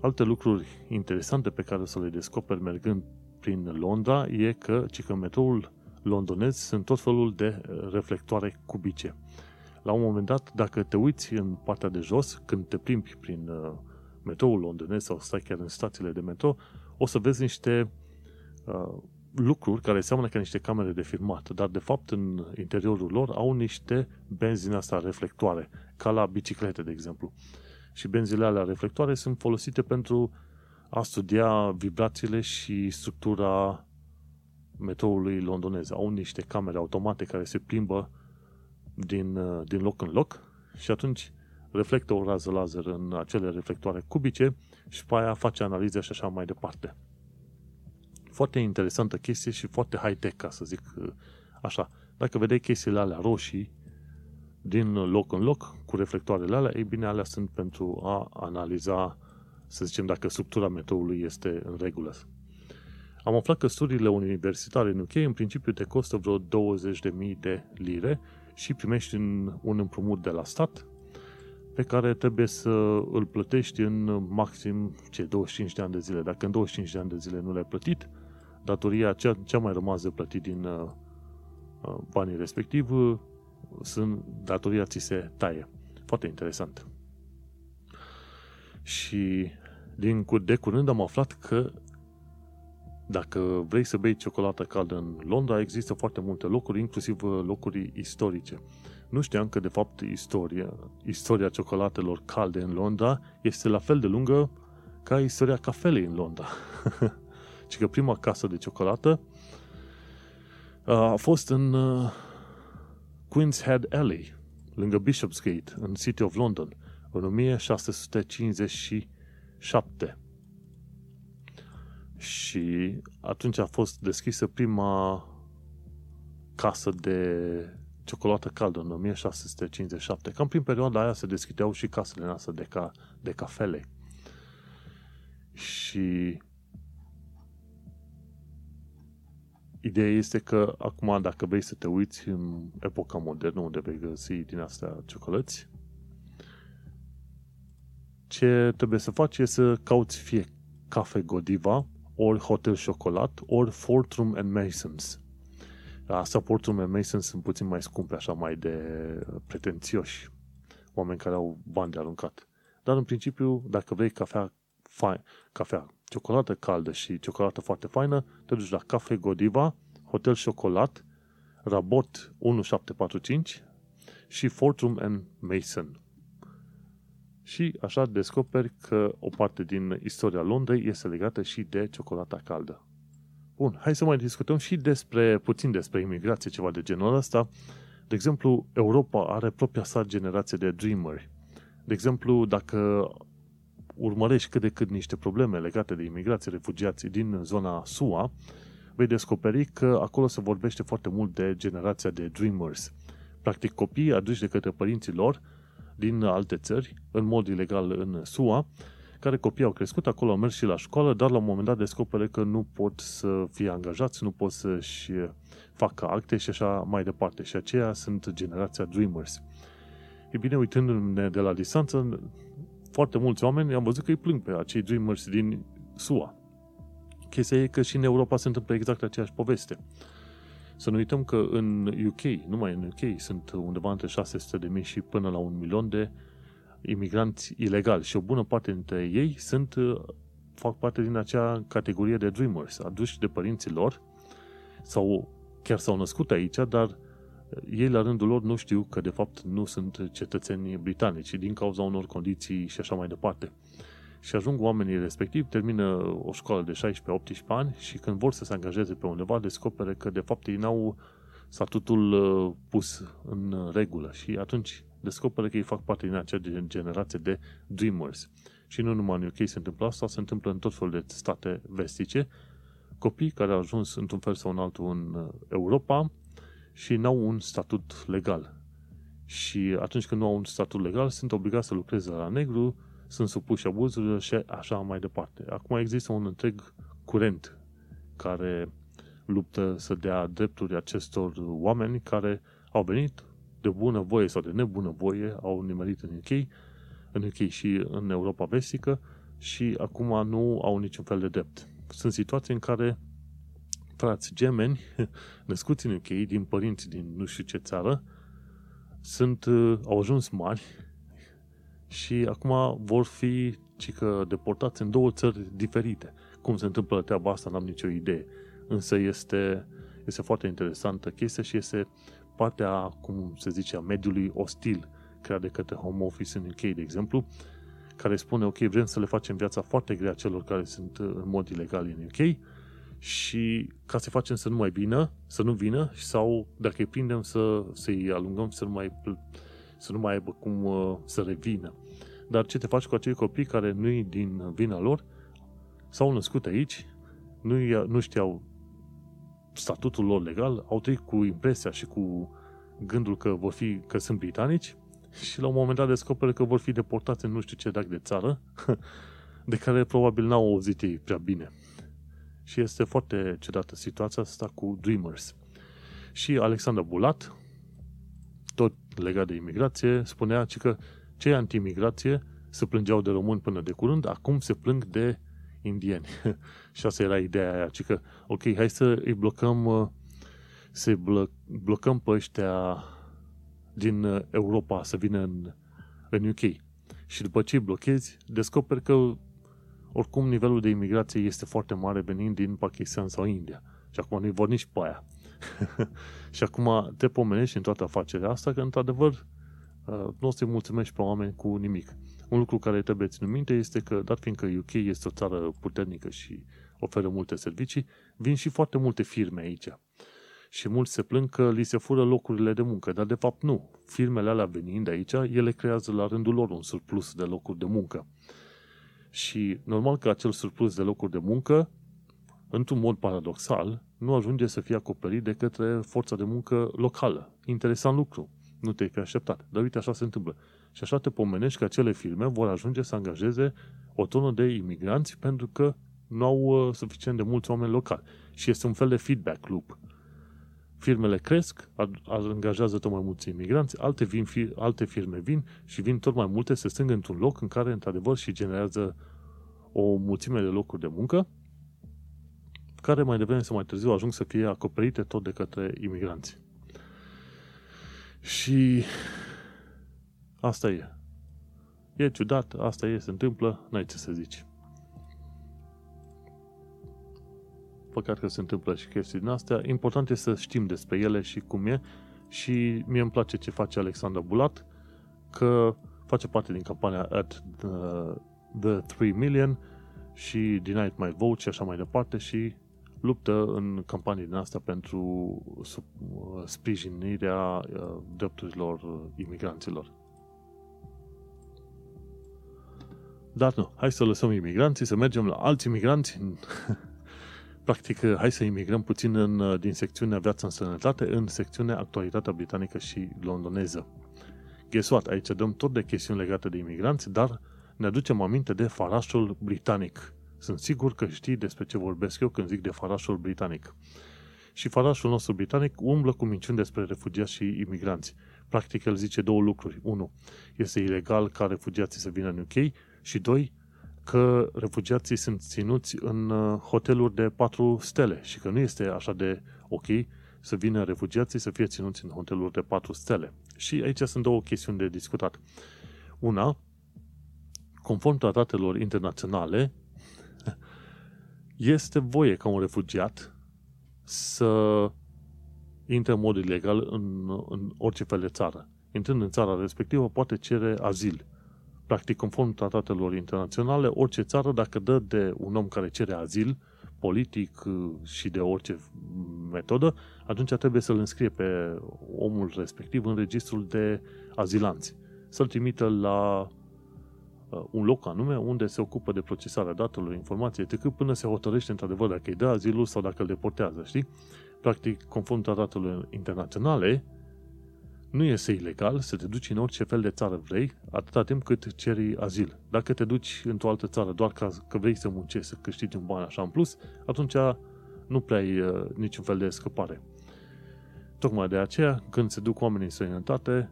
Alte lucruri interesante pe care o să le descoperi mergând prin Londra e că, ci că metroul londonez sunt tot felul de uh, reflectoare cubice. La un moment dat, dacă te uiți în partea de jos, când te plimbi prin uh, metroul londonez sau stai chiar în stațiile de metro, o să vezi niște uh, lucruri care seamănă ca niște camere de filmat, dar de fapt în interiorul lor au niște benzi din asta reflectoare, ca la biciclete, de exemplu. Și benzile alea reflectoare sunt folosite pentru a studia vibrațiile și structura metroului londonez. Au niște camere automate care se plimbă din, din loc în loc și atunci reflectă o rază laser în acele reflectoare cubice și pe aia face analize și așa mai departe. Foarte interesantă chestie și foarte high-tech, ca să zic așa. Dacă vedeai chestiile alea roșii din loc în loc cu reflectoarele alea, ei bine, alea sunt pentru a analiza, să zicem, dacă structura metroului este în regulă. Am aflat că studiile universitare în UK în principiu te costă vreo 20.000 de lire și primești un împrumut de la stat pe care trebuie să îl plătești în maxim ce 25 de ani de zile. Dacă în 25 de ani de zile nu le-ai plătit, datoria, cea, cea mai rămas de plătit din uh, uh, banii respectiv, uh, sunt, datoria ți se taie. Foarte interesant. Și din, de curând am aflat că dacă vrei să bei ciocolată caldă în Londra, există foarte multe locuri, inclusiv uh, locuri istorice. Nu știam că, de fapt, istoria, istoria ciocolatelor calde în Londra este la fel de lungă ca istoria cafelei în Londra. *laughs* Și că prima casă de ciocolată a fost în uh, Queen's Head Alley, lângă Bishopsgate, în City of London, în 1657. Și atunci a fost deschisă prima casă de ciocolată caldă în 1657. Cam prin perioada aia se deschideau și casele noastre de, ca, de cafele. Și Ideea este că acum dacă vrei să te uiți în epoca modernă unde vei găsi din astea ciocolăți, ce trebuie să faci e să cauți fie Cafe Godiva, ori Hotel Chocolat, ori Fortrum and Masons. Asta Fortrum and Masons sunt puțin mai scumpe, așa mai de pretențioși, oameni care au bani de aruncat. Dar în principiu, dacă vrei cafea, fain, cafea ciocolată caldă și ciocolată foarte faină, te duci la Cafe Godiva, Hotel Chocolat, Rabot 1745 și Fortune and Mason. Și așa descoperi că o parte din istoria Londrei este legată și de ciocolata caldă. Bun, hai să mai discutăm și despre, puțin despre imigrație, ceva de genul ăsta. De exemplu, Europa are propria sa generație de dreameri. De exemplu, dacă urmărești cât de cât niște probleme legate de imigrație, refugiații din zona SUA, vei descoperi că acolo se vorbește foarte mult de generația de dreamers. Practic copii aduși de către părinții lor din alte țări, în mod ilegal în SUA, care copii au crescut, acolo au mers și la școală, dar la un moment dat descoperă că nu pot să fie angajați, nu pot să-și facă acte și așa mai departe. Și aceia sunt generația Dreamers. E bine, uitându-ne de la distanță, foarte mulți oameni am văzut că îi plâng pe acei dreamers din SUA. Chestia e că și în Europa se întâmplă exact aceeași poveste. Să nu uităm că în UK, numai în UK, sunt undeva între 600 de mii și până la un milion de imigranți ilegali și o bună parte dintre ei sunt, fac parte din acea categorie de dreamers, aduși de părinții lor sau chiar s-au născut aici, dar ei la rândul lor nu știu că de fapt nu sunt cetățeni britanici din cauza unor condiții și așa mai departe. Și ajung oamenii respectiv, termină o școală de 16-18 ani și când vor să se angajeze pe undeva, descoperă că de fapt ei n-au statutul uh, pus în regulă și atunci descoperă că ei fac parte din acea generație de dreamers. Și nu numai în UK se întâmplă asta, se întâmplă în tot felul de state vestice, copii care au ajuns într-un fel sau în altul în uh, Europa, și n-au un statut legal. Și atunci când nu au un statut legal, sunt obligați să lucreze la negru, sunt supuși abuzurilor și așa mai departe. Acum există un întreg curent care luptă să dea drepturi acestor oameni care au venit de bună voie sau de nebună voie, au nimerit în UK, în UK și în Europa vestică și acum nu au niciun fel de drept. Sunt situații în care frați gemeni, *laughs* născuți în UK, din părinți din nu știu ce țară, sunt, uh, au ajuns mari și acum vor fi cică deportați în două țări diferite. Cum se întâmplă treaba asta, n-am nicio idee. însă este, este foarte interesantă chestia și este partea, cum se zice, a mediului ostil creat de către Home Office în UK, de exemplu, care spune, ok, vrem să le facem viața foarte grea celor care sunt în mod ilegal în UK și ca să facem să nu mai vină, să nu vină sau dacă îi prindem să, să-i alungăm să nu mai, să nu mai aibă cum uh, să revină. Dar ce te faci cu acei copii care nu-i din vina lor, s-au născut aici, nu, nu știau statutul lor legal, au trăit cu impresia și cu gândul că vor fi, că sunt britanici și la un moment dat descoperă că vor fi deportați în nu știu ce dac de țară, *laughs* de care probabil n-au auzit ei prea bine. Și este foarte ciudată situația asta cu Dreamers. Și Alexandra Bulat, tot legat de imigrație, spunea că cei anti-imigrație se plângeau de români până de curând, acum se plâng de indieni. *laughs* și asta era ideea aia, ci că, ok, hai să îi blocăm, uh, să blo- blocăm pe ăștia din uh, Europa să vină în, în UK. Și după ce îi blochezi, descoperi că oricum nivelul de imigrație este foarte mare venind din Pakistan sau India. Și acum nu-i vor nici pe aia. *laughs* și acum te pomenești în toată afacerea asta că, într-adevăr, uh, nu o să-i mulțumești pe oameni cu nimic. Un lucru care trebuie ținut minte este că, dat fiindcă UK este o țară puternică și oferă multe servicii, vin și foarte multe firme aici. Și mulți se plâng că li se fură locurile de muncă, dar de fapt nu. Firmele alea venind aici, ele creează la rândul lor un surplus de locuri de muncă. Și normal că acel surplus de locuri de muncă, într-un mod paradoxal, nu ajunge să fie acoperit de către forța de muncă locală. Interesant lucru. Nu te-ai fi așteptat. Dar uite, așa se întâmplă. Și așa te pomenești că acele firme vor ajunge să angajeze o tonă de imigranți pentru că nu au uh, suficient de mulți oameni locali. Și este un fel de feedback loop. Firmele cresc, angajează tot mai mulți imigranți, alte, vin, alte firme vin și vin tot mai multe, se strâng într-un loc în care, într-adevăr, și generează o mulțime de locuri de muncă, care mai devreme sau mai târziu ajung să fie acoperite tot de către imigranți. Și asta e. E ciudat, asta e, se întâmplă, n-ai ce să zici. Păcat că se întâmplă și chestii din astea. Important este să știm despre ele și cum e. Și mie îmi place ce face Alexandra Bulat, că face parte din campania at the, the 3 million și Denied My Vote și așa mai departe și luptă în campanii din asta pentru uh, sprijinirea uh, drepturilor uh, imigranților. Dar nu, hai să lăsăm imigranții, să mergem la alți imigranți. *laughs* Practic, hai să imigrăm puțin în, din secțiunea Viața în Sănătate în secțiunea Actualitatea Britanică și Londoneză. Guess what? Aici dăm tot de chestiuni legate de imigranți, dar ne aducem aminte de farașul britanic. Sunt sigur că știi despre ce vorbesc eu când zic de farașul britanic. Și farașul nostru britanic umblă cu minciuni despre refugiați și imigranți. Practic, el zice două lucruri. Unu, este ilegal ca refugiații să vină în UK și doi, că refugiații sunt ținuți în uh, hoteluri de patru stele și că nu este așa de ok să vină refugiații să fie ținuți în hoteluri de patru stele. Și aici sunt două chestiuni de discutat. Una, conform tratatelor internaționale, este voie ca un refugiat să intre în mod ilegal în, în orice fel de țară. Intrând în țara respectivă, poate cere azil. Practic, conform tratatelor internaționale, orice țară, dacă dă de un om care cere azil, politic uh, și de orice metodă, atunci trebuie să-l înscrie pe omul respectiv în registrul de azilanți. Să-l trimită la uh, un loc anume unde se ocupă de procesarea datelor, informației, decât până se hotărăște într-adevăr dacă îi dă azilul sau dacă îl deportează, știi? Practic, conform tratatelor internaționale, nu este ilegal să te duci în orice fel de țară vrei, atâta timp cât ceri azil. Dacă te duci într-o altă țară doar ca că vrei să muncești, să câștigi un ban așa în plus, atunci nu prea ai uh, niciun fel de scăpare. Tocmai de aceea, când se duc oamenii în străinătate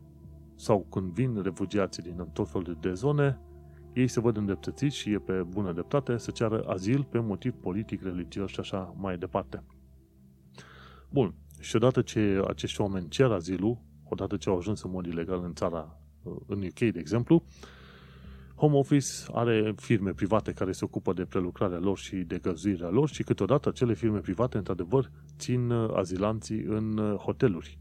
sau când vin refugiații din tot felul de zone, ei se văd îndreptățiți și e pe bună dreptate să ceară azil pe motiv politic, religios și așa mai departe. Bun, și odată ce acești oameni cer azilul, odată ce au ajuns în mod ilegal în țara, în UK, de exemplu, Home Office are firme private care se ocupă de prelucrarea lor și de găzuirea lor și câteodată acele firme private, într-adevăr, țin uh, azilanții în uh, hoteluri.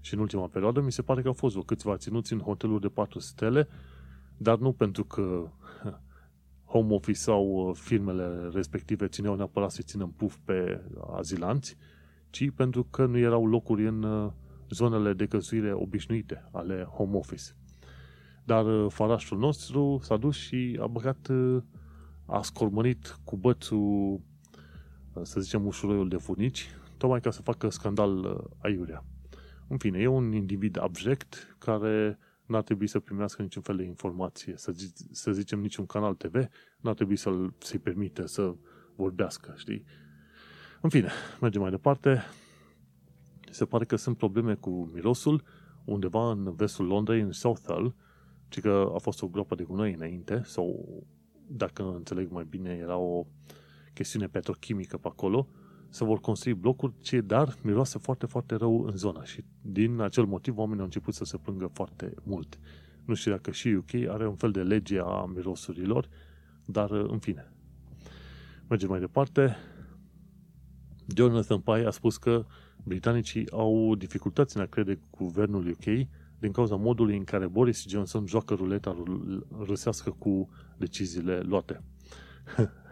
Și în ultima perioadă mi se pare că au fost câțiva ținuți în hoteluri de 4 stele, dar nu pentru că home office sau uh, firmele respective țineau neapărat să țină în puf pe azilanți, ci pentru că nu erau locuri în zonele de căsuire obișnuite ale home office. Dar uh, farașul nostru s-a dus și a băgat, uh, a scormănit cu bățul, uh, să zicem, ușuroiul de furnici, tocmai ca să facă scandal aiurea. În fine, e un individ abject care n-ar trebui să primească niciun fel de informație, să, zi, să zicem niciun canal TV, n-ar trebui să-l, să-i permite să vorbească, știi? În fine, mergem mai departe. Se pare că sunt probleme cu mirosul undeva în vestul Londrei, în Southall, ci că a fost o groapă de gunoi înainte, sau dacă înțeleg mai bine, era o chestiune petrochimică pe acolo, să vor construi blocuri, ce dar miroase foarte, foarte rău în zona și din acel motiv oamenii au început să se plângă foarte mult. Nu știu dacă și UK are un fel de lege a mirosurilor, dar în fine. Mergem mai departe. Jonathan Pye a spus că britanicii au dificultăți în a crede guvernul UK din cauza modului în care Boris Johnson joacă ruleta rusească cu deciziile luate. *laughs*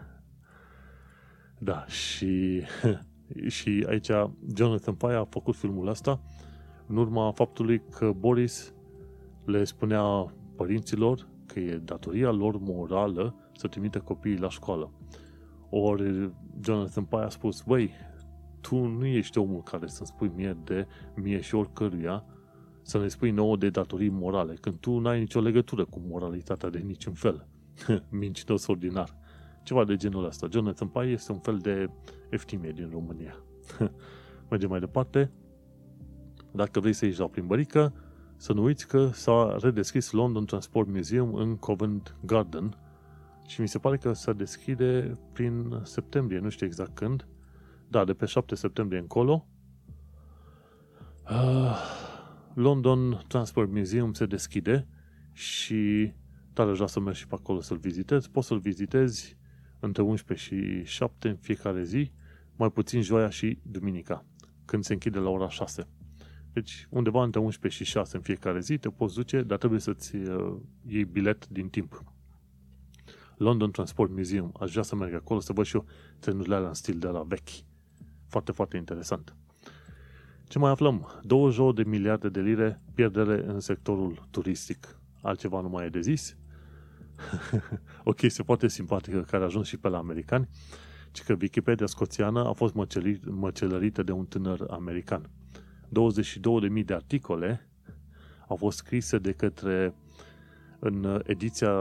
da, și, *laughs* și aici Jonathan Pye a făcut filmul ăsta în urma faptului că Boris le spunea părinților că e datoria lor morală să trimite copiii la școală. Ori Jonathan Pye a spus, băi, tu nu ești omul care să-mi spui mie de mie și oricăruia să ne spui nouă de datorii morale, când tu n-ai nicio legătură cu moralitatea de niciun fel. *laughs* Mincinos ordinar. Ceva de genul ăsta. Jonathan Pye este un fel de eftimie din România. *laughs* Mergem mai departe. Dacă vrei să ieși la plimbărică, să nu uiți că s-a redeschis London Transport Museum în Covent Garden și mi se pare că se deschide prin septembrie, nu știu exact când. Da, de pe 7 septembrie încolo. Uh, London Transport Museum se deschide și tare aș vrea să mergi și pe acolo să-l vizitezi. Poți să-l vizitezi între 11 și 7 în fiecare zi, mai puțin joia și duminica, când se închide la ora 6. Deci undeva între 11 și 6 în fiecare zi te poți duce, dar trebuie să-ți uh, iei bilet din timp. London Transport Museum. Aș vrea să merg acolo să văd și eu trenurile alea în stil de la vechi. Foarte, foarte interesant. Ce mai aflăm? 22 de miliarde de lire pierdere în sectorul turistic. Altceva nu mai e de zis? *laughs* o chestie foarte simpatică care a ajuns și pe la americani, ci că Wikipedia scoțiană a fost măcelărită de un tânăr american. 22.000 de articole au fost scrise de către în ediția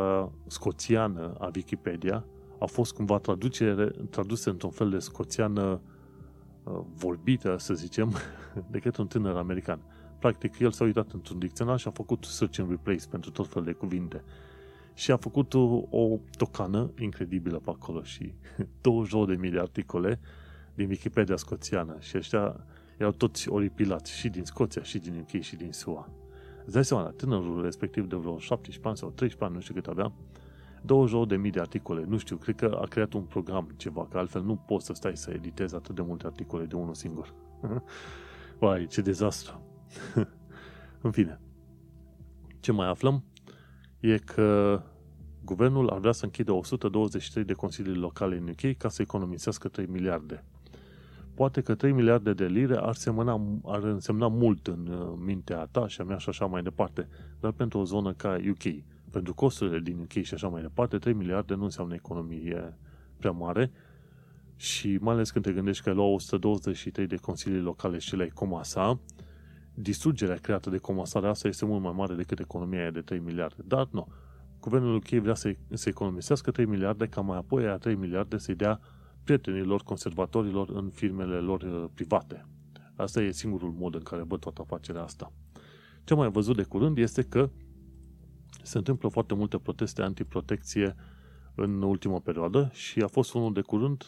scoțiană a Wikipedia, au fost cumva traducere, traduse într-un fel de scoțiană Uh, vorbită, să zicem, *laughs* de către un tânăr american. Practic, el s-a uitat într-un dicționar și a făcut search and replace pentru tot fel de cuvinte. Și a făcut o, o tocană incredibilă pe acolo și *laughs* 22.000 de articole din Wikipedia scoțiană și ăștia erau toți oripilați și din Scoția, și din UK, și din SUA. Îți dai seama, tânărul respectiv de vreo 17 ani sau 13 ani, nu știu cât avea, 22.000 de articole. Nu știu, cred că a creat un program ceva, că altfel nu poți să stai să editezi atât de multe articole de unul singur. *laughs* Vai, ce dezastru! *laughs* În fine, ce mai aflăm e că guvernul ar vrea să închidă 123 de consilii locale în UK ca să economisească 3 miliarde. Poate că 3 miliarde de lire ar, semăna, ar însemna mult în uh, mintea ta și a mea și așa mai departe, dar pentru o zonă ca UK, pentru costurile din UK și așa mai departe, 3 miliarde nu înseamnă economie prea mare și mai ales când te gândești că ai luat 123 de consilii locale și le-ai comasa, distrugerea creată de comasarea asta este mult mai mare decât economia aia de 3 miliarde. Dar nu. Guvernul UK vrea să, să economisească 3 miliarde ca mai apoi aia 3 miliarde să-i dea prietenilor, conservatorilor în firmele lor uh, private. Asta e singurul mod în care văd toată afacerea asta. Ce mai văzut de curând este că se întâmplă foarte multe proteste antiprotecție în ultima perioadă și a fost unul de curând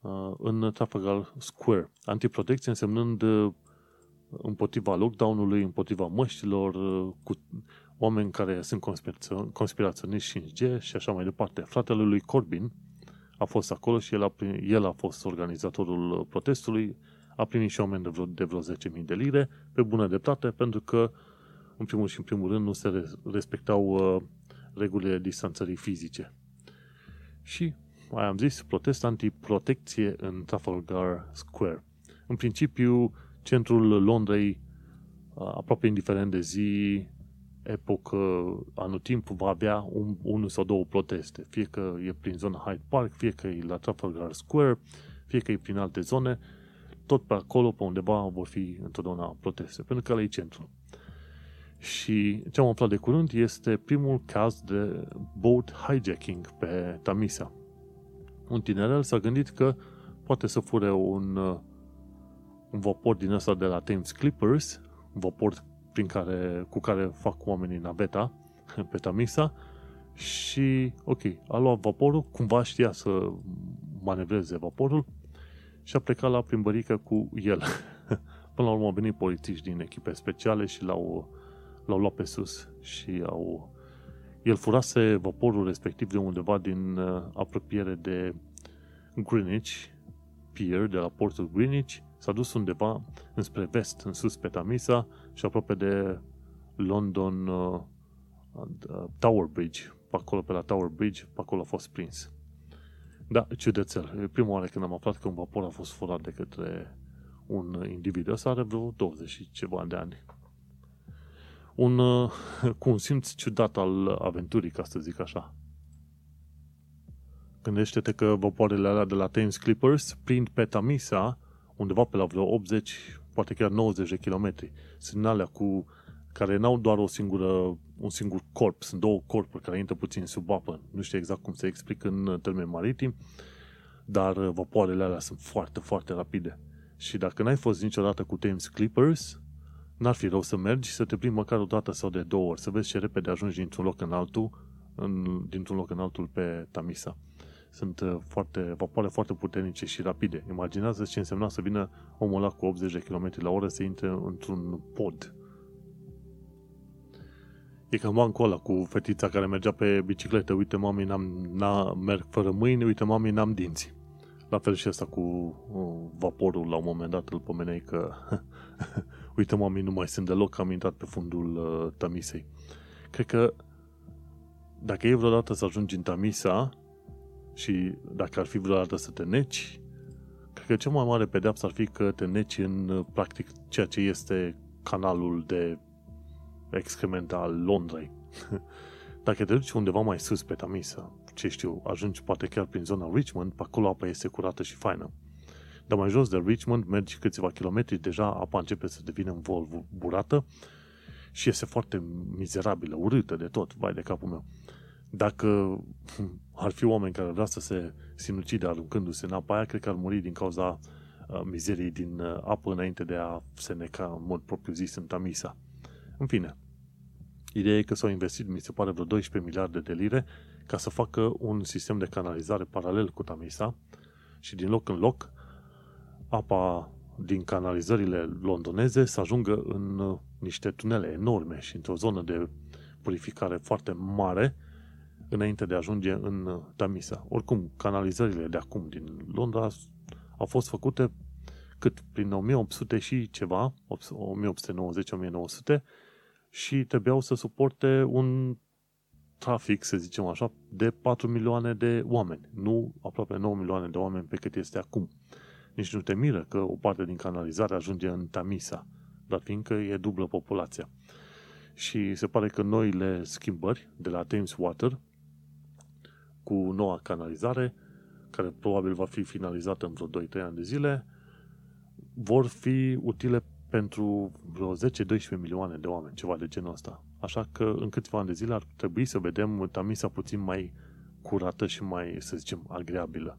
uh, în Trafalgar Square. Antiprotecție însemnând uh, împotriva lockdown-ului, împotriva măștilor, uh, cu oameni care sunt conspiraționiști 5G și așa mai departe. Fratele lui Corbyn a fost acolo și el a, el a fost organizatorul protestului, a primit și oameni de vreo, de vreo 10.000 de lire, pe bună dreptate, pentru că, în primul și în primul rând, nu se respectau uh, regulile distanțării fizice. Și, mai am zis, protest antiprotecție în Trafalgar Square. În principiu, centrul Londrei, uh, aproape indiferent de zi, epocă, anotimp, va avea un, unul sau două proteste. Fie că e prin zona Hyde Park, fie că e la Trafalgar Square, fie că e prin alte zone, tot pe acolo, pe undeva, vor fi întotdeauna proteste, pentru că e centru. Și ce am aflat de curând este primul caz de boat hijacking pe Tamisa. Un tinerel s-a gândit că poate să fure un, un vapor din ăsta de la Thames Clippers, un vapor prin care, cu care fac oamenii naveta pe *laughs* Tamisa și, ok, a luat vaporul, cumva știa să manevreze vaporul și a plecat la plimbărică cu el. *laughs* Până la urmă au venit polițiști din echipe speciale și l-au, l-au luat pe sus și au... El furase vaporul respectiv de undeva din uh, apropiere de Greenwich Pier, de la portul Greenwich, s-a dus undeva înspre vest, în sus pe Tamisa și aproape de London uh, uh, Tower Bridge, pe acolo pe la Tower Bridge, pe acolo a fost prins. Da, ciudățel. E prima oară când am aflat că un vapor a fost furat de către un individ. Ăsta are vreo 20 și ceva de ani. Un, uh, cu un simț ciudat al aventurii, ca să zic așa. Gândește-te că vapoarele alea de la Thames Clippers prind pe Tamisa undeva pe la vreo 80, poate chiar 90 de kilometri. Sunt alea cu care n-au doar o singură, un singur corp, sunt două corpuri care intră puțin sub apă. Nu știu exact cum se explică în termeni maritim, dar vapoarele alea sunt foarte, foarte rapide. Și dacă n-ai fost niciodată cu Thames Clippers, n-ar fi rău să mergi, să te plimbi măcar o dată sau de două ori, să vezi ce repede ajungi dintr-un loc în altul, în, dintr-un loc în altul pe Tamisa. Sunt uh, foarte, vapoare foarte puternice și rapide. Imaginează ce însemna să vină omul ăla cu 80 de km la oră să intre într-un pod E cam bancul ăla cu fetița care mergea pe bicicletă. Uite, mami, n-am, n merg fără mâini, uite, mami, n-am dinți. La fel și asta cu uh, vaporul, la un moment dat îl pomenei că *laughs* uite, mami, nu mai sunt deloc, am intrat pe fundul uh, Tamisei. Cred că dacă e vreodată să ajungi în Tamisa și dacă ar fi vreodată să te neci, cred că cea mai mare pedeapsă ar fi că te neci în, uh, practic, ceea ce este canalul de excrement al Londrei. *laughs* Dacă te duci undeva mai sus pe Tamisa, ce știu, ajungi poate chiar prin zona Richmond, pe acolo apa este curată și faină. Dar mai jos de Richmond mergi câțiva kilometri, deja apa începe să devină învolburată și este foarte mizerabilă, urâtă de tot, vai de capul meu. Dacă *laughs* ar fi oameni care vrea să se sinucide aruncându-se în apa aia, cred că ar muri din cauza uh, mizeriei din uh, apă înainte de a se neca în mod propriu zis în Tamisa. În fine, ideea e că s-au investit, mi se pare, vreo 12 miliarde de lire ca să facă un sistem de canalizare paralel cu Tamisa și din loc în loc apa din canalizările londoneze să ajungă în uh, niște tunele enorme și într-o zonă de purificare foarte mare înainte de a ajunge în uh, Tamisa. Oricum, canalizările de acum din Londra au fost făcute cât prin 1800 și ceva, 1890-1900 și trebuiau să suporte un trafic, să zicem așa, de 4 milioane de oameni, nu aproape 9 milioane de oameni pe cât este acum. Nici nu te miră că o parte din canalizare ajunge în Tamisa, dar fiindcă e dublă populația. Și se pare că noile schimbări de la Thames Water cu noua canalizare, care probabil va fi finalizată în vreo 2-3 ani de zile, vor fi utile pentru vreo 10-12 milioane de oameni, ceva de genul ăsta. Așa că în câțiva ani de zile ar trebui să vedem Tamisa puțin mai curată și mai, să zicem, agreabilă.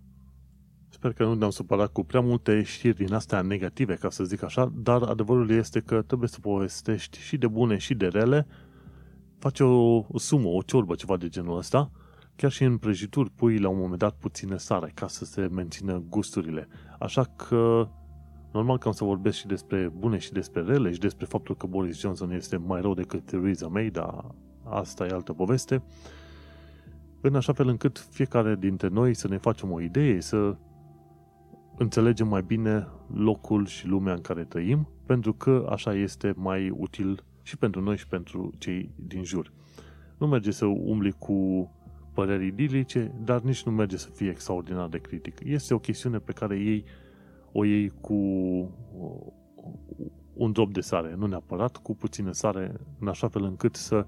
Sper că nu ne-am supărat cu prea multe știri din astea negative, ca să zic așa, dar adevărul este că trebuie să povestești și de bune și de rele, faci o, o sumă, o ciorbă, ceva de genul ăsta, chiar și în prăjituri pui la un moment dat puține sare ca să se mențină gusturile. Așa că Normal că am să vorbesc și despre bune și despre rele și despre faptul că Boris Johnson este mai rău decât Theresa May, dar asta e altă poveste, în așa fel încât fiecare dintre noi să ne facem o idee, să înțelegem mai bine locul și lumea în care trăim, pentru că așa este mai util și pentru noi și pentru cei din jur. Nu merge să umbli cu păreri idilice, dar nici nu merge să fie extraordinar de critic. Este o chestiune pe care ei o iei cu un drop de sare, nu neapărat cu puțină sare, în așa fel încât să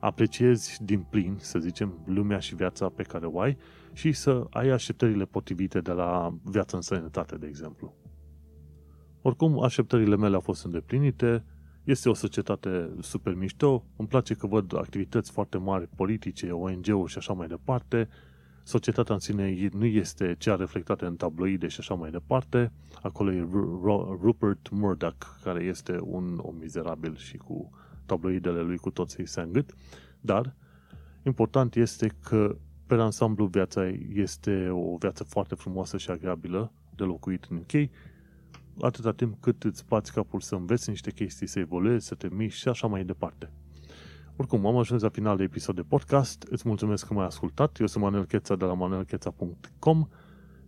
apreciezi din plin, să zicem, lumea și viața pe care o ai și să ai așteptările potrivite de la viața în sănătate, de exemplu. Oricum, așteptările mele au fost îndeplinite, este o societate super mișto, îmi place că văd activități foarte mari politice, ONG-uri și așa mai departe, societatea în sine nu este cea reflectată în tabloide și așa mai departe, acolo e Rupert Murdoch, care este un om mizerabil și cu tabloidele lui cu toții se îngât, dar important este că pe ansamblu viața este o viață foarte frumoasă și agreabilă de locuit în UK, atâta timp cât îți bați capul să înveți niște chestii, să evoluezi, să te miști și așa mai departe. Oricum, am ajuns la final de episod de podcast. Îți mulțumesc că m-ai ascultat. Eu sunt Manuel Cheța de la manuelcheța.com.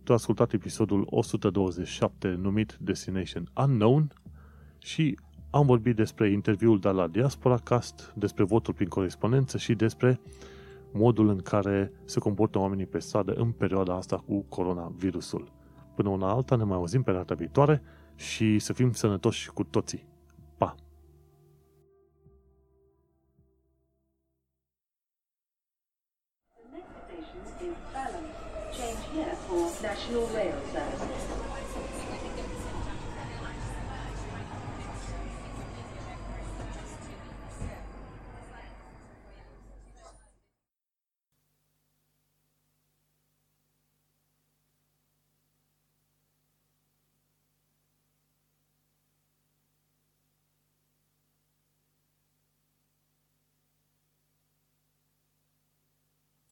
Tu ai ascultat episodul 127 numit Destination Unknown și am vorbit despre interviul de la Diaspora Cast, despre votul prin corespondență și despre modul în care se comportă oamenii pe stradă în perioada asta cu coronavirusul. Până una alta ne mai auzim pe data viitoare și să fim sănătoși cu toții. Pa! The next